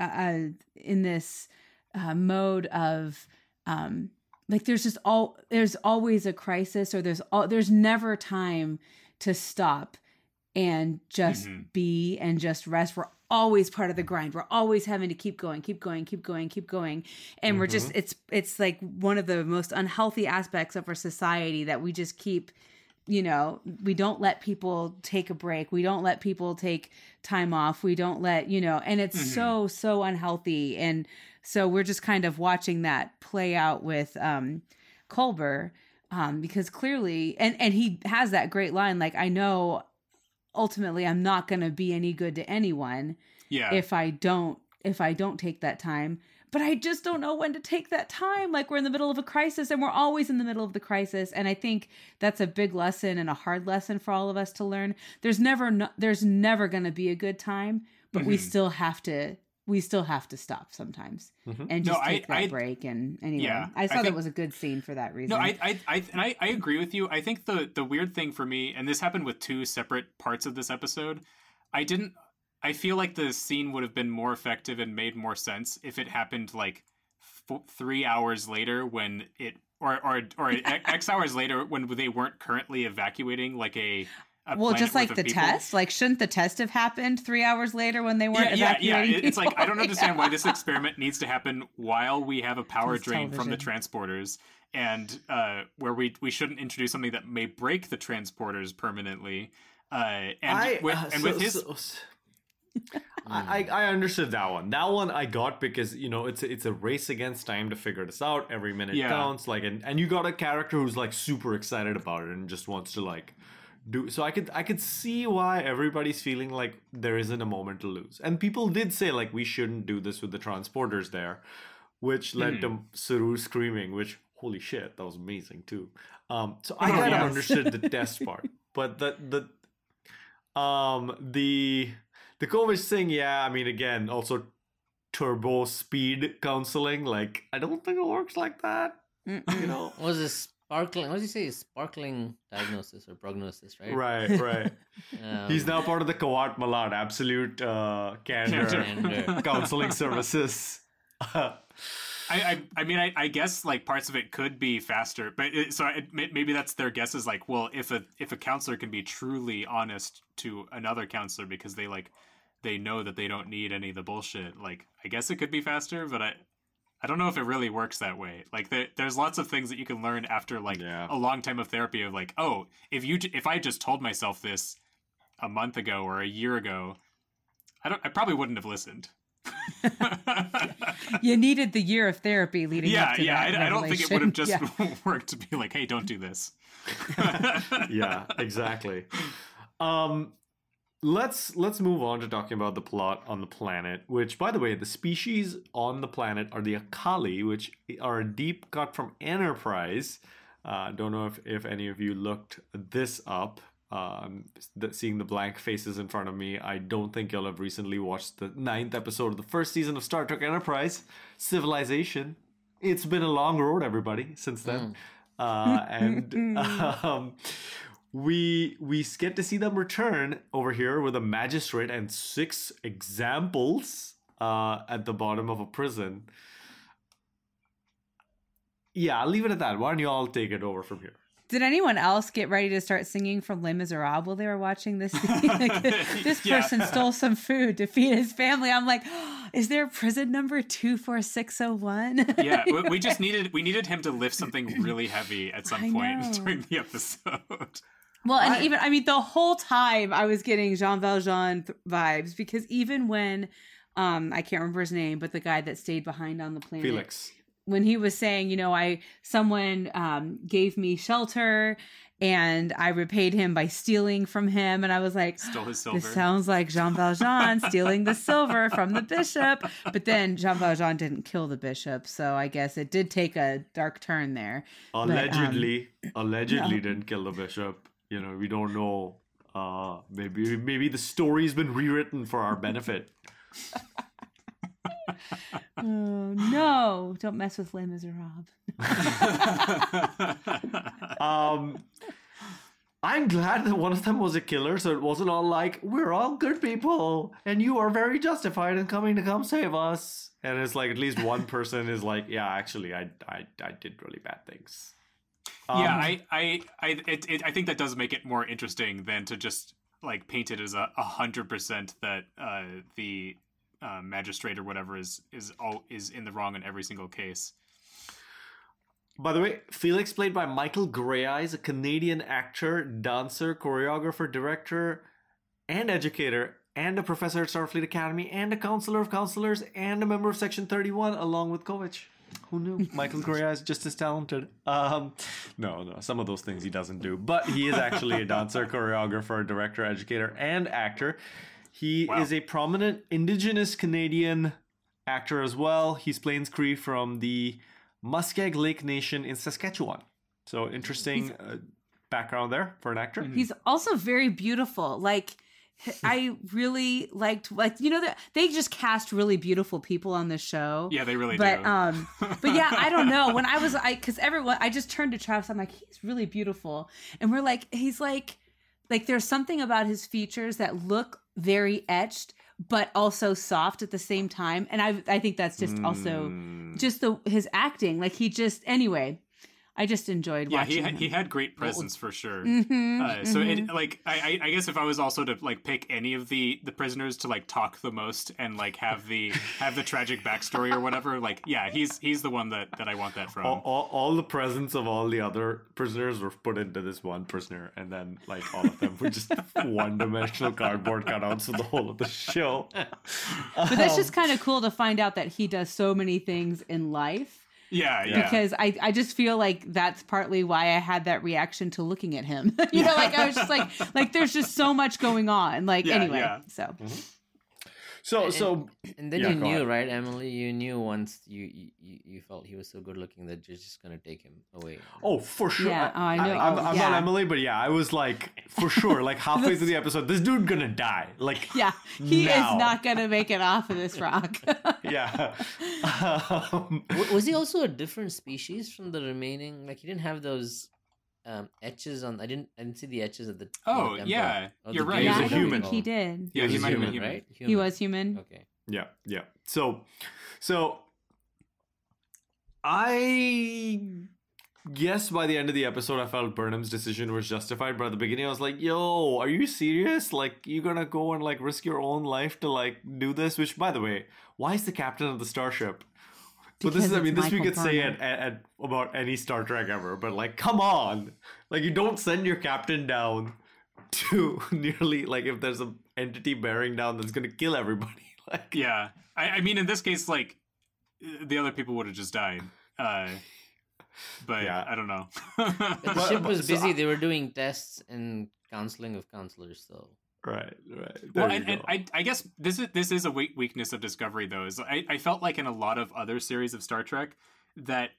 uh, in this uh, mode of um like there's just all there's always a crisis or there's all there's never time to stop and just Mhm. be and just rest. We're always part of the grind. We're always having to keep going keep going keep going keep going. And we're just it's it's like one of the most unhealthy aspects of our society that we just keep you know we don't let people take a break. We don't let people take time off. We don't let you know and it's Mhm. so so unhealthy. And so we're just kind of watching that play out with um Culber um because clearly and and he has that great line like I know ultimately I'm not going to be any good to anyone Yeah. if I don't if I don't take that time. But I just don't know when to take that time. Like we're in the middle of a crisis and we're always in the middle of the crisis and I think that's a big lesson and a hard lesson for all of us to learn. There's never no, there's never going to be a good time, but we Mhm. still have to we still have to stop sometimes Mhm. and No, just I- take that I- break and anyway. Yeah, I I thought that was a good scene for that reason. No, I, I, I, and I, I agree with you. I think the the weird thing for me, and this happened with two separate parts of this episode, I didn't. I feel like the scene would have been more effective and made more sense if it happened like f- three hours later when it, or or or <laughs> x hours later when they weren't currently evacuating like a. a well, just like the people. test, like shouldn't the test have happened 3 hours later when they weren't yeah, yeah, yeah. evacuating It's like I don't <laughs> understand Yeah. why this experiment needs to happen while we have a power It's drain from the transporters, and uh, where we we shouldn't introduce something that may break the transporters permanently. Uh, and I, with, uh, and so- with his so- so- I, I I understood that one. That one I got because you know it's a, it's a race against time to figure this out. Every minute Yeah. counts. Like and, and you got a character who's like super excited about it and just wants to like do. So I could I could see why everybody's feeling like there isn't a moment to lose. And people did say like we shouldn't do this with the transporters there, which led to Saru screaming. Which holy shit, that was amazing too. Um, so I Oh, <laughs> kind of yes. understood the <laughs> test part, but the the um the the COVID thing, yeah, I mean again, also turbo speed counseling, like I don't think it works like that. You know? Was this sparkling? What did you say? Sparkling diagnosis or prognosis, right? right, <laughs> right. Um, He's now part of the Qowat Milat Absolute uh Candor <laughs> Candor. <laughs> Counseling Services. I, I I mean I, I guess like parts of it could be faster, but it, so it, maybe that's their guess is like well if a if a counselor can be truly honest to another counselor because they like they know that they don't need any of the bullshit like I guess it could be faster, but I I don't know if it really works that way. Like there, there's lots of things that you can learn after like Yeah. a long time of therapy of like oh if you j- if I just told myself this a month ago or a year ago, I don't I probably wouldn't have listened. <laughs> you needed the year of therapy leading yeah, up to yeah. that I, I don't think it would have just. Yeah. <laughs> worked to be like, hey, don't do this. <laughs> yeah, exactly. Um, let's let's move on to talking about the plot on the planet. Which, by the way, the species on the planet are the Akaali, which are a deep cut from Enterprise. Uh, don't know if if any of you looked this up. Um, the, seeing the blank faces in front of me, I don't think you'll have recently watched the ninth episode of the first season of Star Trek Enterprise, Civilization. It's been a long road, everybody, since then. Uh, and <laughs> um, we we get to see them return over here with a magistrate and six examples uh, at the bottom of a prison. Yeah, I'll leave it at that. Why don't you all take it over from here? Did anyone else get ready to start singing from Les Miserables while they were watching this? scene? <laughs> Like, this Yeah. person stole some food to feed his family. I'm like, <gasps> is there prison number two four six zero one? <laughs> Yeah, we, we just needed we needed him to lift something really heavy at some I point know. <laughs> during the episode. Well, and I- even I mean, the whole time I was getting Jean Valjean th- vibes because even when um I can't remember his name, but the guy that stayed behind on the planet, Felix. when he was saying, you know, I someone um gave me shelter and I repaid him by stealing from him, and I was like, Stole his silver. this sounds like Jean Valjean stealing the silver <laughs> from the bishop. But then Jean Valjean didn't kill the bishop, so I guess it did take a dark turn there. But, um, Allegedly, allegedly no. didn't kill the bishop. You know, we don't know. Uh, maybe maybe the story's been rewritten for our benefit. <laughs> Oh no! Don't mess with Les Miserables. <laughs> Um, I'm glad that one of them was a killer, so it wasn't all like we're all good people and you are very justified in coming to come save us. And it's like at least one person is like, yeah, actually, I I, I did really bad things. Yeah, Um, I I I it, it, I think that does make it more interesting than to just like paint it as a hundred percent that uh, the uh, magistrate or whatever is is all is in the wrong in every single case. By the way, Felix, played by Michael Grey, is a Canadian actor, dancer, choreographer, director, and educator, and a professor at Starfleet Academy, and a counselor of counselors, and a member of Section 31, along with Kovich. Who knew? <laughs> Michael Grey is just as talented. Um, no, no, some of those things he doesn't do, but he is actually a dancer, <laughs> choreographer, director, educator, and actor. He is a prominent Indigenous Canadian actor as well. He's Plains Cree from the Muskeg Lake Nation in Saskatchewan. So interesting uh, background there for an actor. He's also very beautiful. Like <laughs> I really liked like you know that they just cast really beautiful people on this show. Yeah, they really but do. um but yeah, I don't know. When I was I cuz everyone I just turned to Travis I'm like he's really beautiful. And we're like he's like like there's something about his features that look very etched but also soft at the same time and I I think that's just also Mm. just the his acting like he just anyway I just enjoyed Yeah, watching he had, him. he had great presence for sure. Mhm, uh, so it mhm. like I, I I guess if I was also to like pick any of the the prisoners to like talk the most and like have the have the tragic backstory or whatever, like yeah, he's he's the one that that I want that from. All, all, all the presence of all the other prisoners were put into this one prisoner, and then like all of them were just <laughs> one-dimensional cardboard cutouts of the whole of the show. But that's Um, just kind of cool to find out that he does so many things in life. Yeah, yeah. Because I, I just feel like that's partly why I had that reaction to looking at him. <laughs> you know, like I was just like, like there's just so much going on. Like Yeah, anyway, yeah. so mm-hmm. So And- so and then yeah, you knew, ahead. right, Emily? You knew once you you, you you felt he was so good looking that you're just gonna take him away. Oh, for sure. Yeah, oh, I know. I'm, Oh, I'm yeah. not Emily, but yeah, I was like, for sure, like <laughs> halfway through the episode, this dude gonna die. Like, yeah, he now. is not gonna make it off of this rock. <laughs> yeah. Um, was he also a different species from the remaining? Like he didn't have those um, etches on. I didn't. I didn't see the etches at the. on Oh, the yeah, Oh, you're right. yeah, gears I are don't human. he did. Yeah, He he was might have human, human. right? He was human. Okay. Yeah, yeah. So, so I guess by the end of the episode, I felt Burnham's decision was justified. But at the beginning, I was like, "Yo, are you serious? Like, you're gonna go and like risk your own life to like do this?" Which, by the way, why is the captain of the starship? But this is, I mean, it's this we Michael could say at, at, at about any Star Trek ever. But like, come on, like you don't send your captain down <laughs> to nearly like if there's a entity bearing down that's gonna kill everybody. <laughs> like, yeah, I, I mean, in this case, like the other people would have just died. Uh, but Yeah. I don't know. The <laughs> ship but- was so busy. I- they were doing tests and counseling of counselors, so right, right. well, and, and. I, I guess this is this is a weakness of Discovery, though. Is I, I felt like in a lot of other series of Star Trek that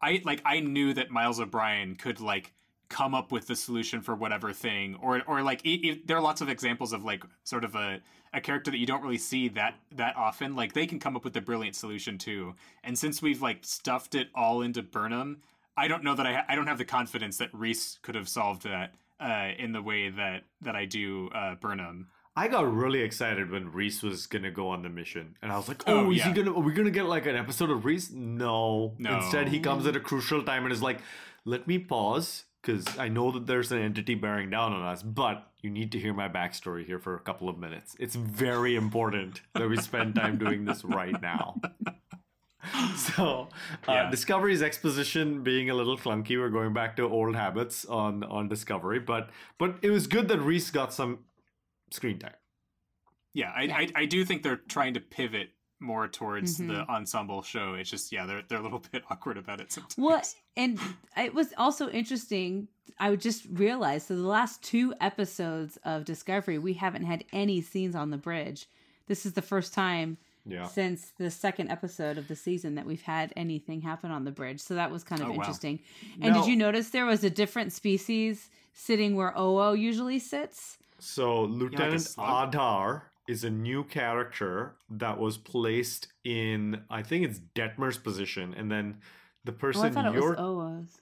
I like I knew that Miles O'Brien could like come up with the solution for whatever thing, or or like e e- there are lots of examples of like sort of a a character that you don't really see that that often. Like they can come up with a brilliant solution too. And since we've like stuffed it all into Burnham, I don't know that I ha- I don't have the confidence that Rhys could have solved that uh, in the way that that I do uh, Burnham. I got really excited when Rhys was gonna go on the mission, and I was like, Oh, "Oh, is yeah. he gonna? Are we gonna get like an episode of Rhys?" No. No. Instead, he comes at a crucial time and is like, "Let me pause because I know that there's an entity bearing down on us, but you need to hear my backstory here for a couple of minutes. It's very important that we spend time doing this right now." <laughs> So, uh, Yeah. Discovery's exposition being a little clunky. We're going back to old habits on on Discovery, but but it was good that Rhys got some screen time. Yeah, I, I I do think they're trying to pivot more towards Mhm. the ensemble show. It's just yeah, they're they're a little <laughs> bit awkward about it sometimes. Well, and it was also interesting. I would just realize so the last two episodes of Discovery, we haven't had any scenes on the bridge. This is the first time Yeah. since the second episode of the season that we've had anything happen on the bridge. So that was kind of Oh, wow. interesting. And Now- did you notice there was a different species sitting where Owo usually sits? So Lieutenant slug? Adar is a new character that was placed in I think it's Detmer's position, and then the Oh, I person thought you're was Owo's.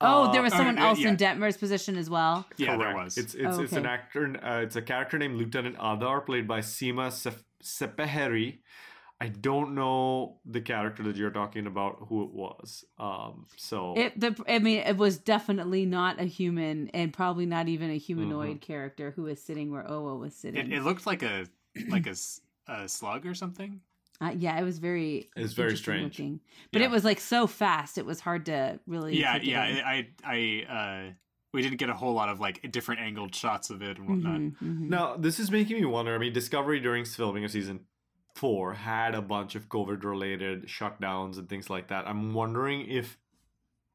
Oh, there was Uh, someone uh, else yeah. in Detmer's position as well. yeah, there Correct. was. It's it's, it's an actor. Uh, it's a character named Lieutenant Adar, played by Seema Sef- Sepeheri. I don't know the character that you're talking about, who it was. Um, so It, the, I mean, it was definitely not a human, and probably not even a humanoid character who was sitting where Owo was sitting. it, it looked like a <clears throat> like a, a slug or something. Uh, yeah, it was very. It was very strange. Looking. But Yeah. it was like so fast; it was hard to really. Yeah, take it yeah. in. I I uh, we didn't get a whole lot of like different angled shots of it and whatnot. Mhm, mhm. Now, this is making me wonder. I mean, Discovery during filming of season four had a bunch of COVID related shutdowns and things like that. I'm wondering if,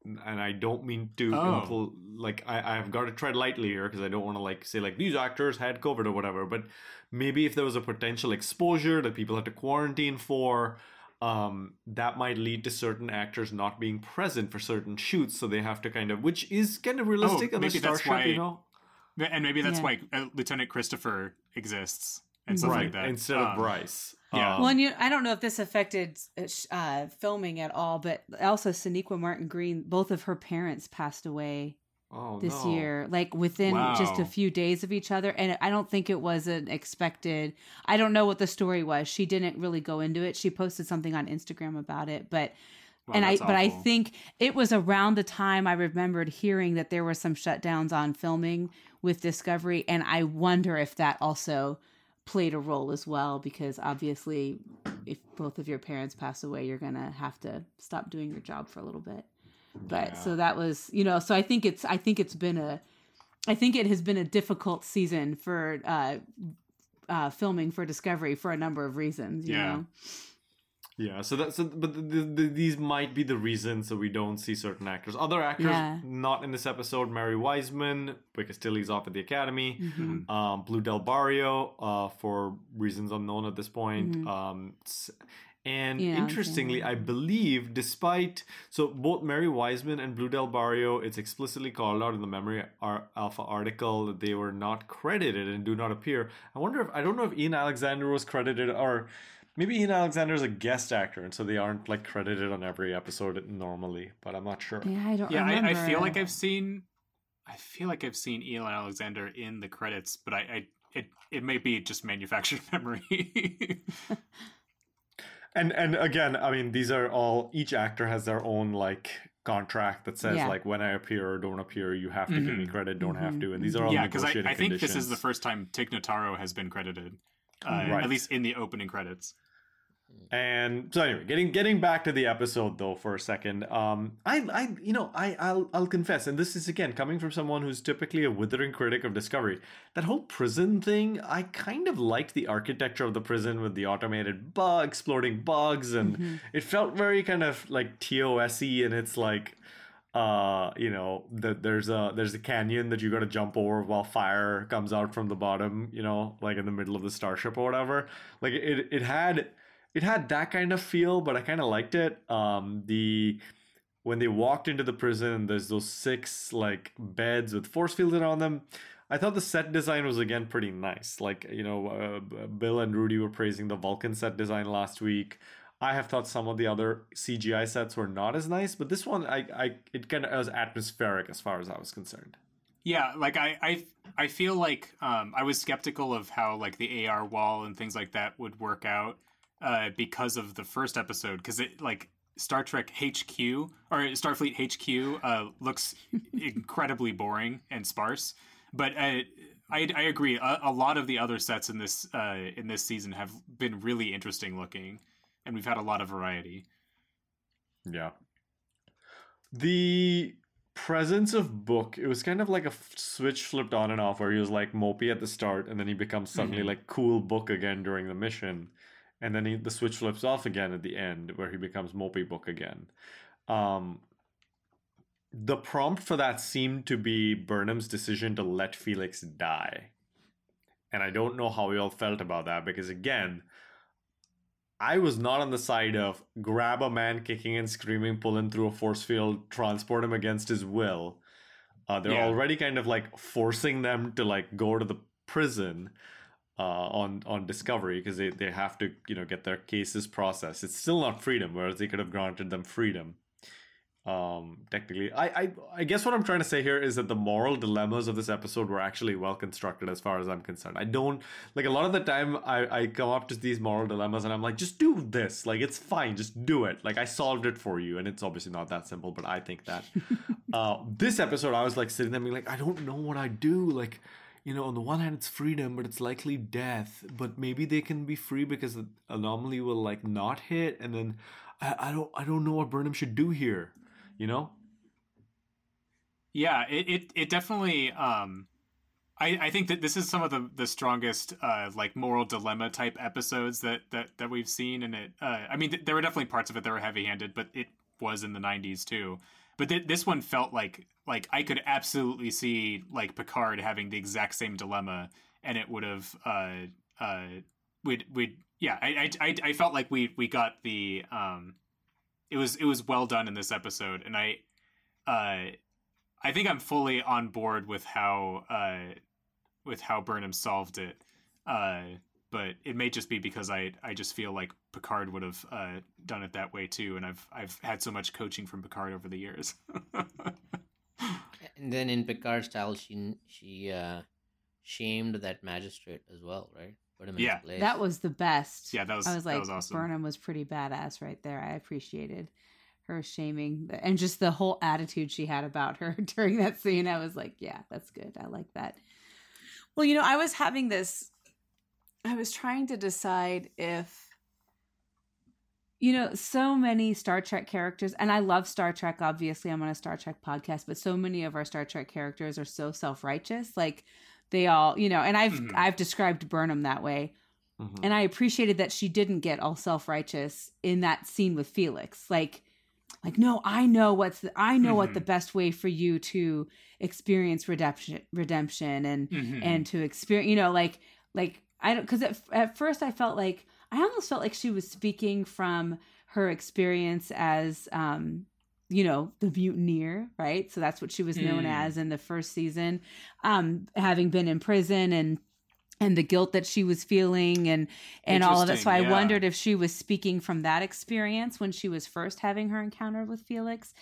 and I don't mean to, Oh. impl- like, I, I've got to tread lightly here because I don't want to, like, say, like, these actors had COVID or whatever, but maybe if there was a potential exposure that people had to quarantine for. Um, that might lead to certain actors not being present for certain shoots, so they have to kind of, which is kind of realistic on Oh, maybe that's Starship, you why- know. And maybe that's Yeah. why uh, Lieutenant Christopher exists and stuff right like that instead of Um, Bryce. Yeah. Um, well, and you, I don't know if this affected uh, filming at all, but also Sonequa Martin Green, both of her parents passed away oh, this no. year, like within just a few days of each other. And I don't think it was an expected. I don't know what the story was. She didn't really go into it. She posted something on Instagram about it, but Wow, and I that's but I think it was around the time I remembered hearing that there were some shutdowns on filming with Discovery, and I wonder if that also played a role as well because obviously if both of your parents pass away you're gonna have to stop doing your job for a little bit. But so that was you know so i think it's i think it's been a i think it has been a difficult season for uh uh filming for discovery for a number of reasons you Yeah. know Yeah, so that's so, but the, the, the, these might be the reasons that we don't see certain actors. Other actors Yeah. not in this episode: Mary Wiseman, because Tilly's off at the academy. Mhm. Um, Blue Del Barrio, uh, for reasons unknown at this point. Mhm. Um, and Yeah, interestingly, I believe, despite so both Mary Wiseman and Blue Del Barrio, it's explicitly called out in the Memory Ar- Alpha article that they were not credited and do not appear. I wonder if I don't know if Ian Alexander was credited or maybe Ian Alexander is a guest actor, and so they aren't like credited on every episode normally. But I'm not sure. yeah i don't Yeah, I, I feel like I've seen. I feel like I've seen Ian Alexander in the credits, but I, I it it may be just manufactured <laughs> memory. <laughs> And and again, I mean, these are all each actor has their own like contract that says Yeah. like when I appear or don't appear, you have to give me Mhm. credit, don't have Mhm. to, and these are all yeah, because I, I think this is the first time Tig Notaro has been credited, uh, Right. at least in the opening credits. And so anyway, getting getting back to the episode though for a second, um, I I you know I I'll I'll confess, and this is again coming from someone who's typically a withering critic of Discovery. That whole prison thing, I kind of liked the architecture of the prison with the automated bug exploding bugs, and mm-hmm. it felt very kind of like TOSy, and it's like uh you know that there's a there's a canyon that you got to jump over while fire comes out from the bottom you know like in the middle of the starship or whatever like it it had it had that kind of feel, but I kind of liked it. Um, the when they walked into the prison, there's those six like beds with force fields around them. I thought the set design was again pretty nice. Like you know, uh, Bill and Rudy were praising the Vulcan set design last week. I have thought some of the other CGI sets were not as nice, but this one, I, I it kind of was atmospheric as far as I was concerned. Yeah, like I, I, I feel like um, I was skeptical of how like the AR wall and things like that would work out uh, because of the first episode because it like Star Trek HQ or Starfleet HQ uh, looks <laughs> incredibly boring and sparse. But uh, I, I agree. A, a, lot of the other sets in this uh, in this season have been really interesting looking, and we've had a lot of variety. Yeah. The presence of book it was kind of like a f- switch flipped on and off where he was like mopey at the start and then he becomes suddenly mm-hmm. like cool book again during the mission and then he, the switch flips off again at the end where he becomes Mopey Book again. Um, the prompt for that seemed to be Burnham's decision to let Felix die. And I don't know how we all felt about that because, again, I was not on the side of grab a man kicking and screaming, pull him through a force field, transport him against his will. Uh, they're yeah. already kind of like forcing them to like go to the prison uh, on on discovery because they, they have to you know get their cases processed. It's still not freedom, whereas they could have granted them freedom. Um, technically, I, I I guess what I'm trying to say here is that the moral dilemmas of this episode were actually well constructed as far as I'm concerned. I don't like a lot of the time I I come up to these moral dilemmas and I'm like, just do this. Like it's fine, just do it. Like I solved it for you, and it's obviously not that simple, but I think that. <laughs> uh, this episode, I was like sitting there being like, I don't know what I do. Like you know, on the one hand, it's freedom, but it's likely death. But maybe they can be free because the anomaly will like not hit, and then I, I don't I don't know what Burnham should do here. You know? Yeah, it it, it definitely. Um, I I think that this is some of the the strongest uh, like moral dilemma type episodes that that that we've seen, and it. Uh, I mean, th- there were definitely parts of it that were heavy handed, but it was in the '90s too but th- this one felt like like I could absolutely see like Picard having the exact same dilemma, and it would have uh uh we'd we'd yeah I I I felt like we we got the um it was it was well done in this episode, and I uh I think I'm fully on board with how uh with how Burnham solved it. Uh but it may just be because I I just feel like Picard would have uh, done it that way too, and I've I've had so much coaching from Picard over the years. <laughs> and then in Picard style, she she uh, shamed that magistrate as well, right? yeah, that was the best. Yeah, that was. I was like, was awesome. Burnham was pretty badass right there. I appreciated her shaming and just the whole attitude she had about her <laughs> during that scene. I was like, yeah, that's good. I like that. Well, you know, I was having this I was trying to decide if you know, so many Star Trek characters, and I love Star Trek. Obviously, I'm on a Star Trek podcast, but so many of our Star Trek characters are so self righteous. Like they all, you know, and I've mm-hmm. I've described Burnham that way, mm-hmm. and I appreciated that she didn't get all self righteous in that scene with Felix. Like, like no, I know what's the, I know mm-hmm. what the mm-hmm. best way for you to experience redemption, redemption, and mm-hmm. and to experience, you know, like like I don't because at, at first I felt like I almost felt like she was speaking from her experience as um you know the mutineer right? So that's what she was known mm. as in the first season. Um having been in prison and and the guilt that she was feeling and and all of that. So i wondered if she was speaking from that experience when she was first having her encounter with felix.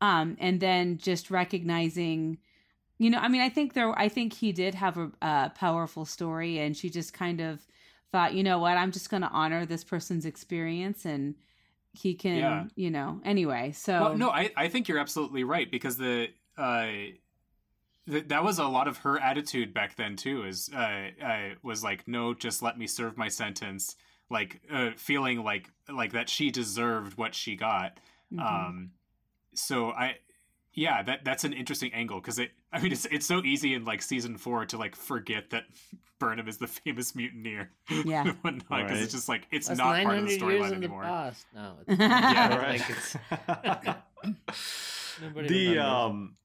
Um and then just recognizing you know, I mean, I think there, I think he did have a, a powerful story, and she just kind of thought, you know what, I'm just going to honor this person's experience, and he can, yeah. you know, anyway. So well, no, I, I think you're absolutely right because the, uh, that was a lot of her attitude back then too. Is uh, uh, was like, no, just let me serve my sentence. like uh, feeling like like that she deserved what she got. Mhm. Um, so I, yeah, that that's an interesting angle because it. I mean, it's it's so easy in like season four to like forget that <laughs> Burnham is the famous mutineer. <laughs> Yeah. because Right. it's just like it's That's not part of the storyline in the anymore. No, it's <laughs> Yeah, right. like it's Nobody the remembers. um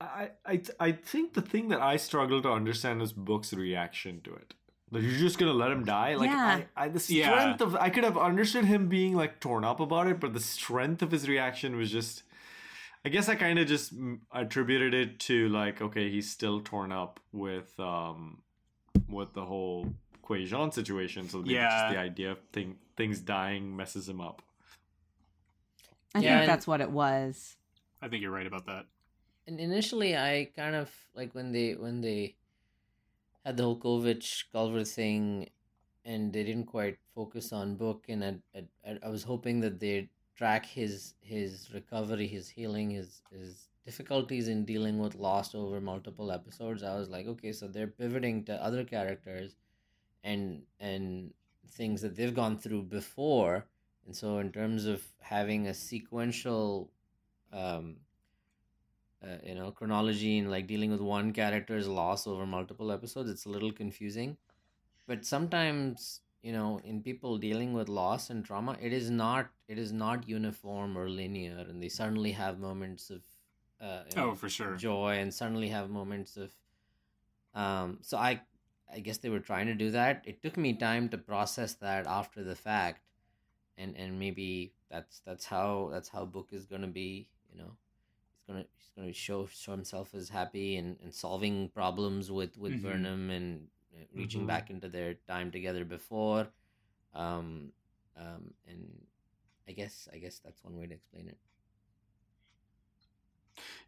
I, I I think the thing that I struggle to understand is Book's reaction to it. Like you're just gonna let him die? Like Yeah. I, I the Yeah. strength of I could have understood him being like torn up about it, but the strength of his reaction was just I guess I kind of just attributed it to like okay, he's still torn up with um with the whole Kwejian situation, so maybe Yeah. just the idea of thing, things dying messes him up. I Yeah, think that's what it was. I think you're right about that. and initially I kind of like when they when they had the whole Kovich Culber thing, and they didn't quite focus on book, and I, I, I was hoping that they'd track his his recovery, his healing, his his difficulties in dealing with loss over multiple episodes. I was like, okay, so they're pivoting to other characters, and and things that they've gone through before, and so in terms of having a sequential um uh, you know chronology and like dealing with one character's loss over multiple episodes it's a little confusing but sometimes you know in people dealing with loss and trauma it is not it is not uniform or linear and they suddenly have moments of uh, you know, Oh, for sure. joy and suddenly have moments of um so i i guess they were trying to do that it took me time to process that after the fact and and maybe that's that's how that's how book is going to be you know he's going to he's going to show show himself as happy and and solving problems with with Mhm. burnham and reaching Mhm. back into their time together before um um and i guess i guess that's one way to explain it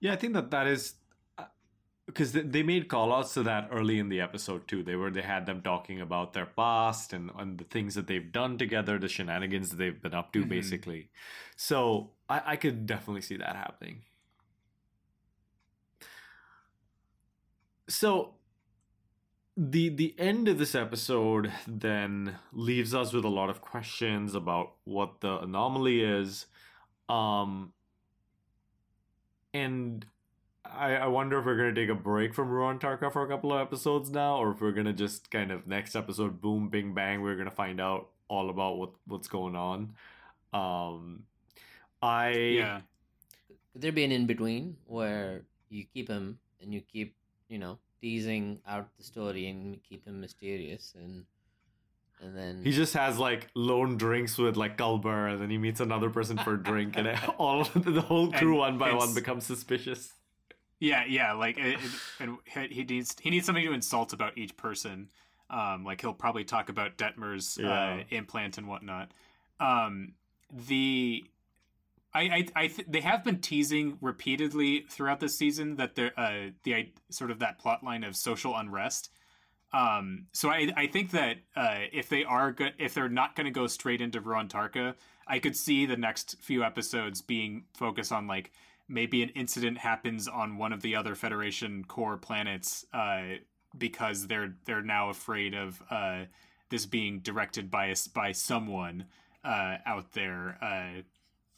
Yeah, I think that that is because they, they made call outs to that early in the episode too. They were they had them talking about their past and, and the things that they've done together, the shenanigans that they've been up to, Mhm. basically. So I, I could definitely see that happening. So the the end of this episode then leaves us with a lot of questions about what the anomaly is. Um and I, I wonder if we're gonna take a break from Ruon Tarka for a couple of episodes now, or if we're gonna just kind of next episode, boom, bing, bang, we're gonna find out all about what what's going on. Um, I Yeah. could there be an in between where you keep him and you keep you know teasing out the story and keep him mysterious and and then he just has like lone drinks with like Culber, and then he meets another person for a drink, and <laughs> <laughs> all the whole crew And one by one becomes suspicious. Yeah, yeah, like it, it, and he- he needs he needs something to insult about each person. Um, like he'll probably talk about Detmer's Yeah. uh, implant and whatnot. Um, the I I, I th- they have been teasing repeatedly throughout this season that they're uh, the sort of that plot line of social unrest. Um, so I I think that uh, if they are good, if they're not going to go straight into Ruon Tarka, I could see the next few episodes being focused on like maybe an incident happens on one of the other Federation core planets uh, because they're they're now afraid of uh, this being directed by us by someone uh, out there.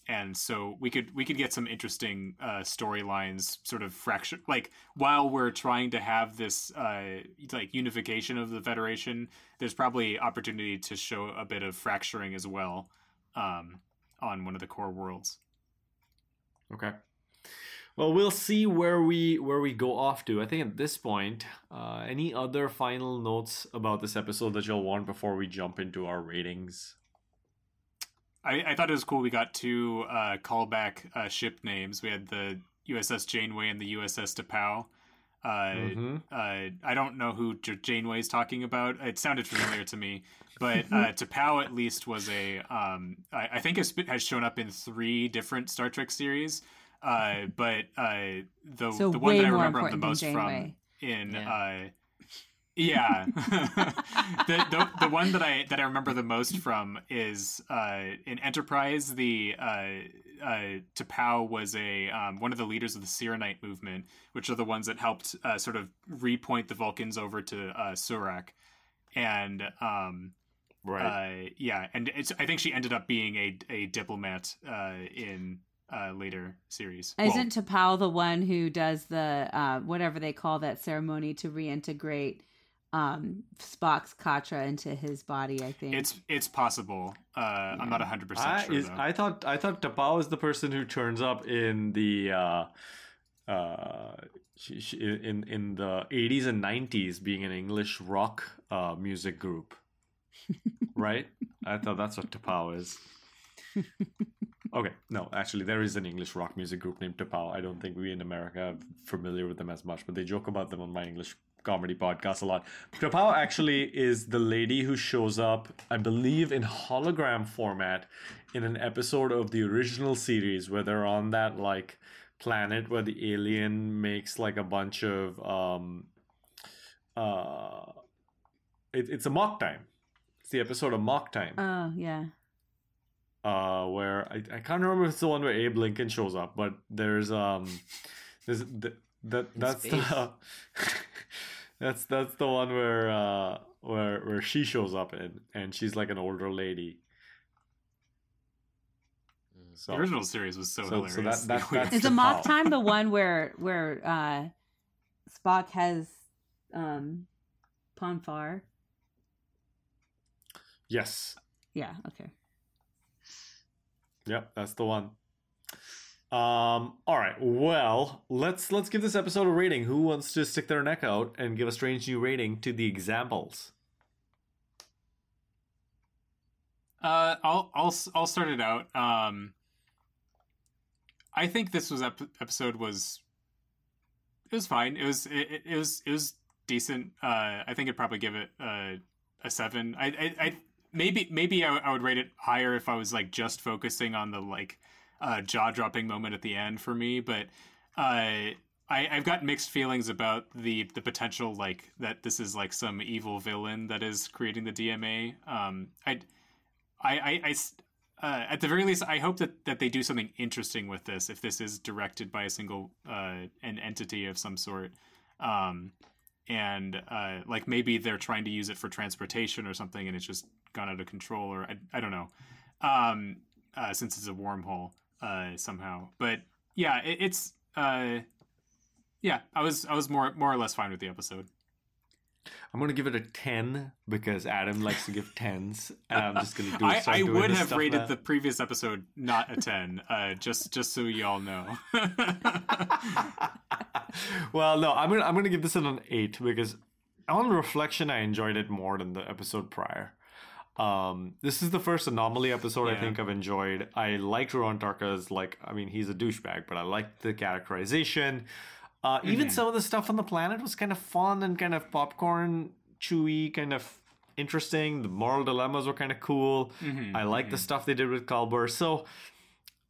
And so we could we could get some interesting uh, storylines, sort of fracture. Like while we're trying to have this uh, like unification of the Federation, there's probably opportunity to show a bit of fracturing as well um, on one of the core worlds. Okay. Well, we'll see where we where we go off to. I think at this point, uh, any other final notes about this episode that you'll want before we jump into our ratings? I, I thought it was cool. We got two uh, callback uh, ship names. We had the USS Janeway and the USS T'Pau. Uh, Mhm. uh, I don't know who J- Janeway is talking about. It sounded familiar to me, but uh, <laughs> T'Pau at least was a. Um, I, I think has, has shown up in three different Star Trek series. Uh, but uh, the So the one that I remember him the important than most from in Yeah. Yeah, <laughs> <laughs> the, the the one that I that I remember the most from is uh, in Enterprise. The uh, uh, T'Pau was a um, one of the leaders of the Syrrannite movement, which are the ones that helped uh, sort of repoint the Vulcans over to uh, Surak, and um, Right. Uh, yeah, and it's, I think she ended up being a a diplomat uh, in uh, later series. Isn't T'Pau the one who does the uh, whatever they call that ceremony to reintegrate um, Spock's katra into his body? I think it's it's possible. Uh, I'm not 100 percent I, sure. is. I thought I thought T'Pau is the person who turns up in the uh, uh, she, she, in in the 80s and 90s being an English rock uh, music group, <laughs> right? I thought that's what T'Pau is. Okay, no, actually, there is an English rock music group named T'Pau. I don't think we in America are familiar with them as much, but they joke about them on my English comedy podcast a lot. T'Pau actually is the lady who shows up, I believe, in hologram format in an episode of the original series where they're on that like planet where the alien makes like a bunch of um uh it, it's Amok Time. It's the episode of mock time Oh yeah. uh, where I, I can't remember if it's the one where Abe Lincoln shows up, but there's um there's the, that that's the <laughs> that's that's the one where uh where where she shows up in and she's like an older lady. So the original series was so, so- hilarious. so that- that- <laughs> that's Is the T'Pau. mock time the one where where uh, Spock has um, Pon farr? yes, Yeah. Okay. Yep, that's the one. Um, all right. Well, let's let's give this episode a rating. Who wants to stick their neck out and give a strange new rating to the examples? Uh, I'll I'll I'll start it out. Um, I think this was ep- episode was it was fine. It was it, it was it was decent. Uh, I think I'd probably give it uh, a seven. I, I I maybe maybe I, I would rate it higher if I was like just focusing on the like uh, jaw dropping moment at the end for me, but. Uh, I, I've got mixed feelings about the the potential like that this is like some evil villain that is creating the DMA. Um, I I, I, uh, at the very least, I hope that, that they do something interesting with this. If this is directed by a single uh, an entity of some sort, um, and uh, like maybe they're trying to use it for transportation or something, and it's just gone out of control, or I, I don't know. Um, uh, since it's a wormhole uh, somehow, but yeah, it, it's uh, yeah. I was I was more more or less fine with the episode. I'm gonna give it a ten because Adam likes to give tens, <laughs> and I'm just gonna do. I, I would have rated now. the previous episode not a 10 uh, just just so y'all know <laughs> well, no, I'm gonna I'm gonna give this an eight because on reflection, I enjoyed it more than the episode prior. Um, this is the first anomaly episode I think I've enjoyed. I liked Ruon Tarka's like, I mean, he's a douchebag, but I liked the characterization. Uh, Even Mhm. some of the stuff on the planet was kind of fun and kind of popcorn, chewy, kind of interesting. The moral dilemmas were kind of cool. Mhm, I like the stuff they did with Culber. So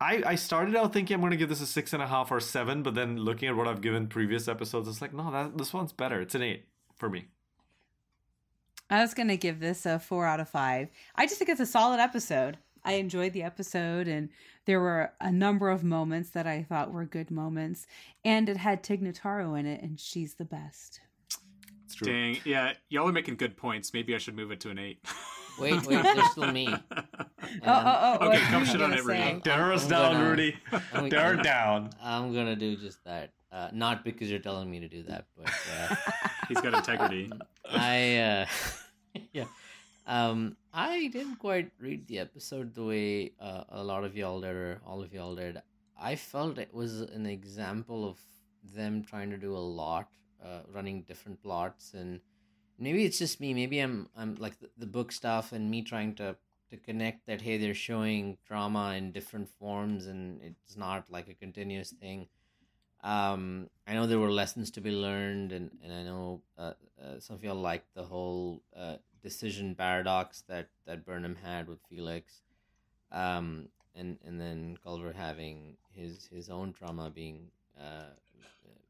I, I started out thinking I'm going to give this a six and a half or seven, but then looking at what I've given previous episodes, it's like, no, that this one's better. It's an eight for me. I was gonna give this a four out of five. I just think it's a solid episode. I enjoyed the episode, and there were a number of moments that I thought were good moments, and it had Tig Notaro in it, and she's the best. It's true. dang yeah y'all are making good points maybe i should move it to an 8 <laughs> Wait, wait, there's still me. Oh, oh, oh! Okay, come were shit on it, Rudy. say? Tear down, gonna- Rudy. I'm Tear gonna- it down. I'm gonna do just that. Uh, not because you're telling me to do that, but uh, <laughs> he's got integrity I uh <laughs> yeah. Um I didn't quite read the episode the way uh, a lot of y'all did or all of y'all did. I felt it was an example of them trying to do a lot, uh, running different plots and maybe it's just me, maybe I'm I'm like the, the book stuff and me trying to to connect that hey they're showing drama in different forms and it's not like a continuous thing um i know there were lessons to be learned and and i know uh, uh, some of y'all liked the whole uh, decision paradox that that burnham had with felix. Um and and then Culber having his his own trauma being uh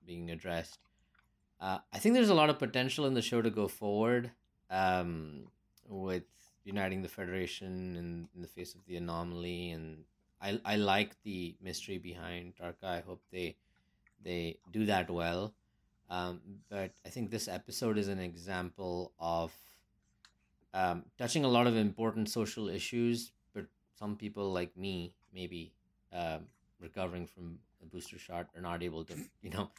being addressed. Uh i think there's a lot of potential in the show to go forward um with uniting the federation in, in the face of the anomaly. And i i like the mystery behind tarka i hope they they do that well. Um, but I think this episode is an example of um, touching a lot of important social issues, but some people like me, maybe um, recovering from a booster shot, are not able to, <laughs> you know,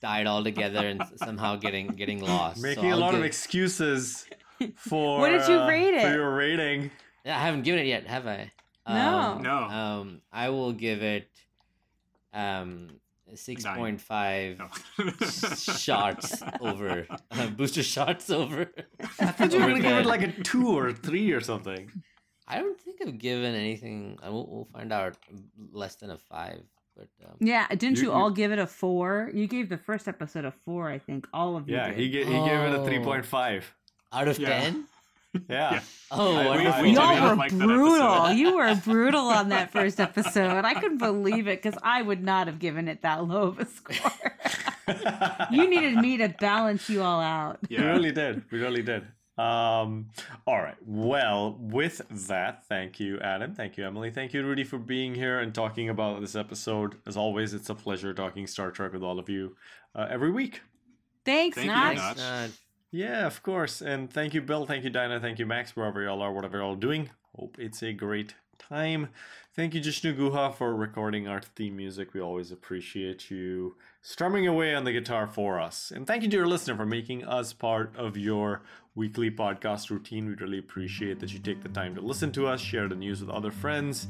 tie it all together and somehow getting getting lost. So Making a I'll lot of excuses <laughs> for What did you uh, rate for it? your rating. Yeah, I haven't given it yet, have I? No. Um, No. Um, I will give it um 6.5 no. shots over uh, booster shots over. I thought you were going to give it like a 2 or 3 or something. I don't think i've given anything. We'll, we'll find out less than a 5 but um, yeah didn't you, you all you, give it a 4 you gave the first episode a 4 i think all of you yeah did. he, g- he oh. gave it a 3.5 out of 10 yeah. Oh, I- we- wonderful. we- Y'all were like brutal. You were brutal on that first episode. I couldn't believe it because I would not have given it that low of a score. you needed me to balance you all out. We Yeah. really did. We really did. Um, all right. Well, with that, thank you, Adam. Thank you, Emily. Thank you, Rudy, for being here and talking about this episode. As always, it's a pleasure talking Star Trek with all of you uh, every week. Thanks, Thank you, Notch. Yeah, of course. And thank you, Bill. Thank you, Dinah. Thank you, Max, wherever y'all are, whatever y'all are doing. Hope it's a great time. Thank you, Jishnu Guha, for recording our theme music. We always appreciate you strumming away on the guitar for us. And thank you to your listener for making us part of your weekly podcast routine. We really appreciate that you take the time to listen to us, share the news with other friends,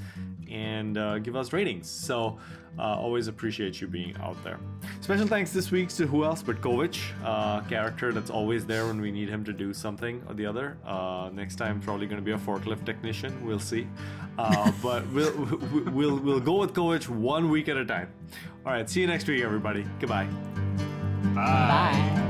and uh, give us ratings. So, uh, always appreciate you being out there. Special thanks this week to who else but Kovich, uh, character that's always there when we need him to do something or the other. Uh, next time, probably going to be a forklift technician. We'll see. Uh, <laughs> but we'll, we'll, we'll go with Kovich one week at a time. All right, see you next week, everybody. Goodbye. Bye. Bye.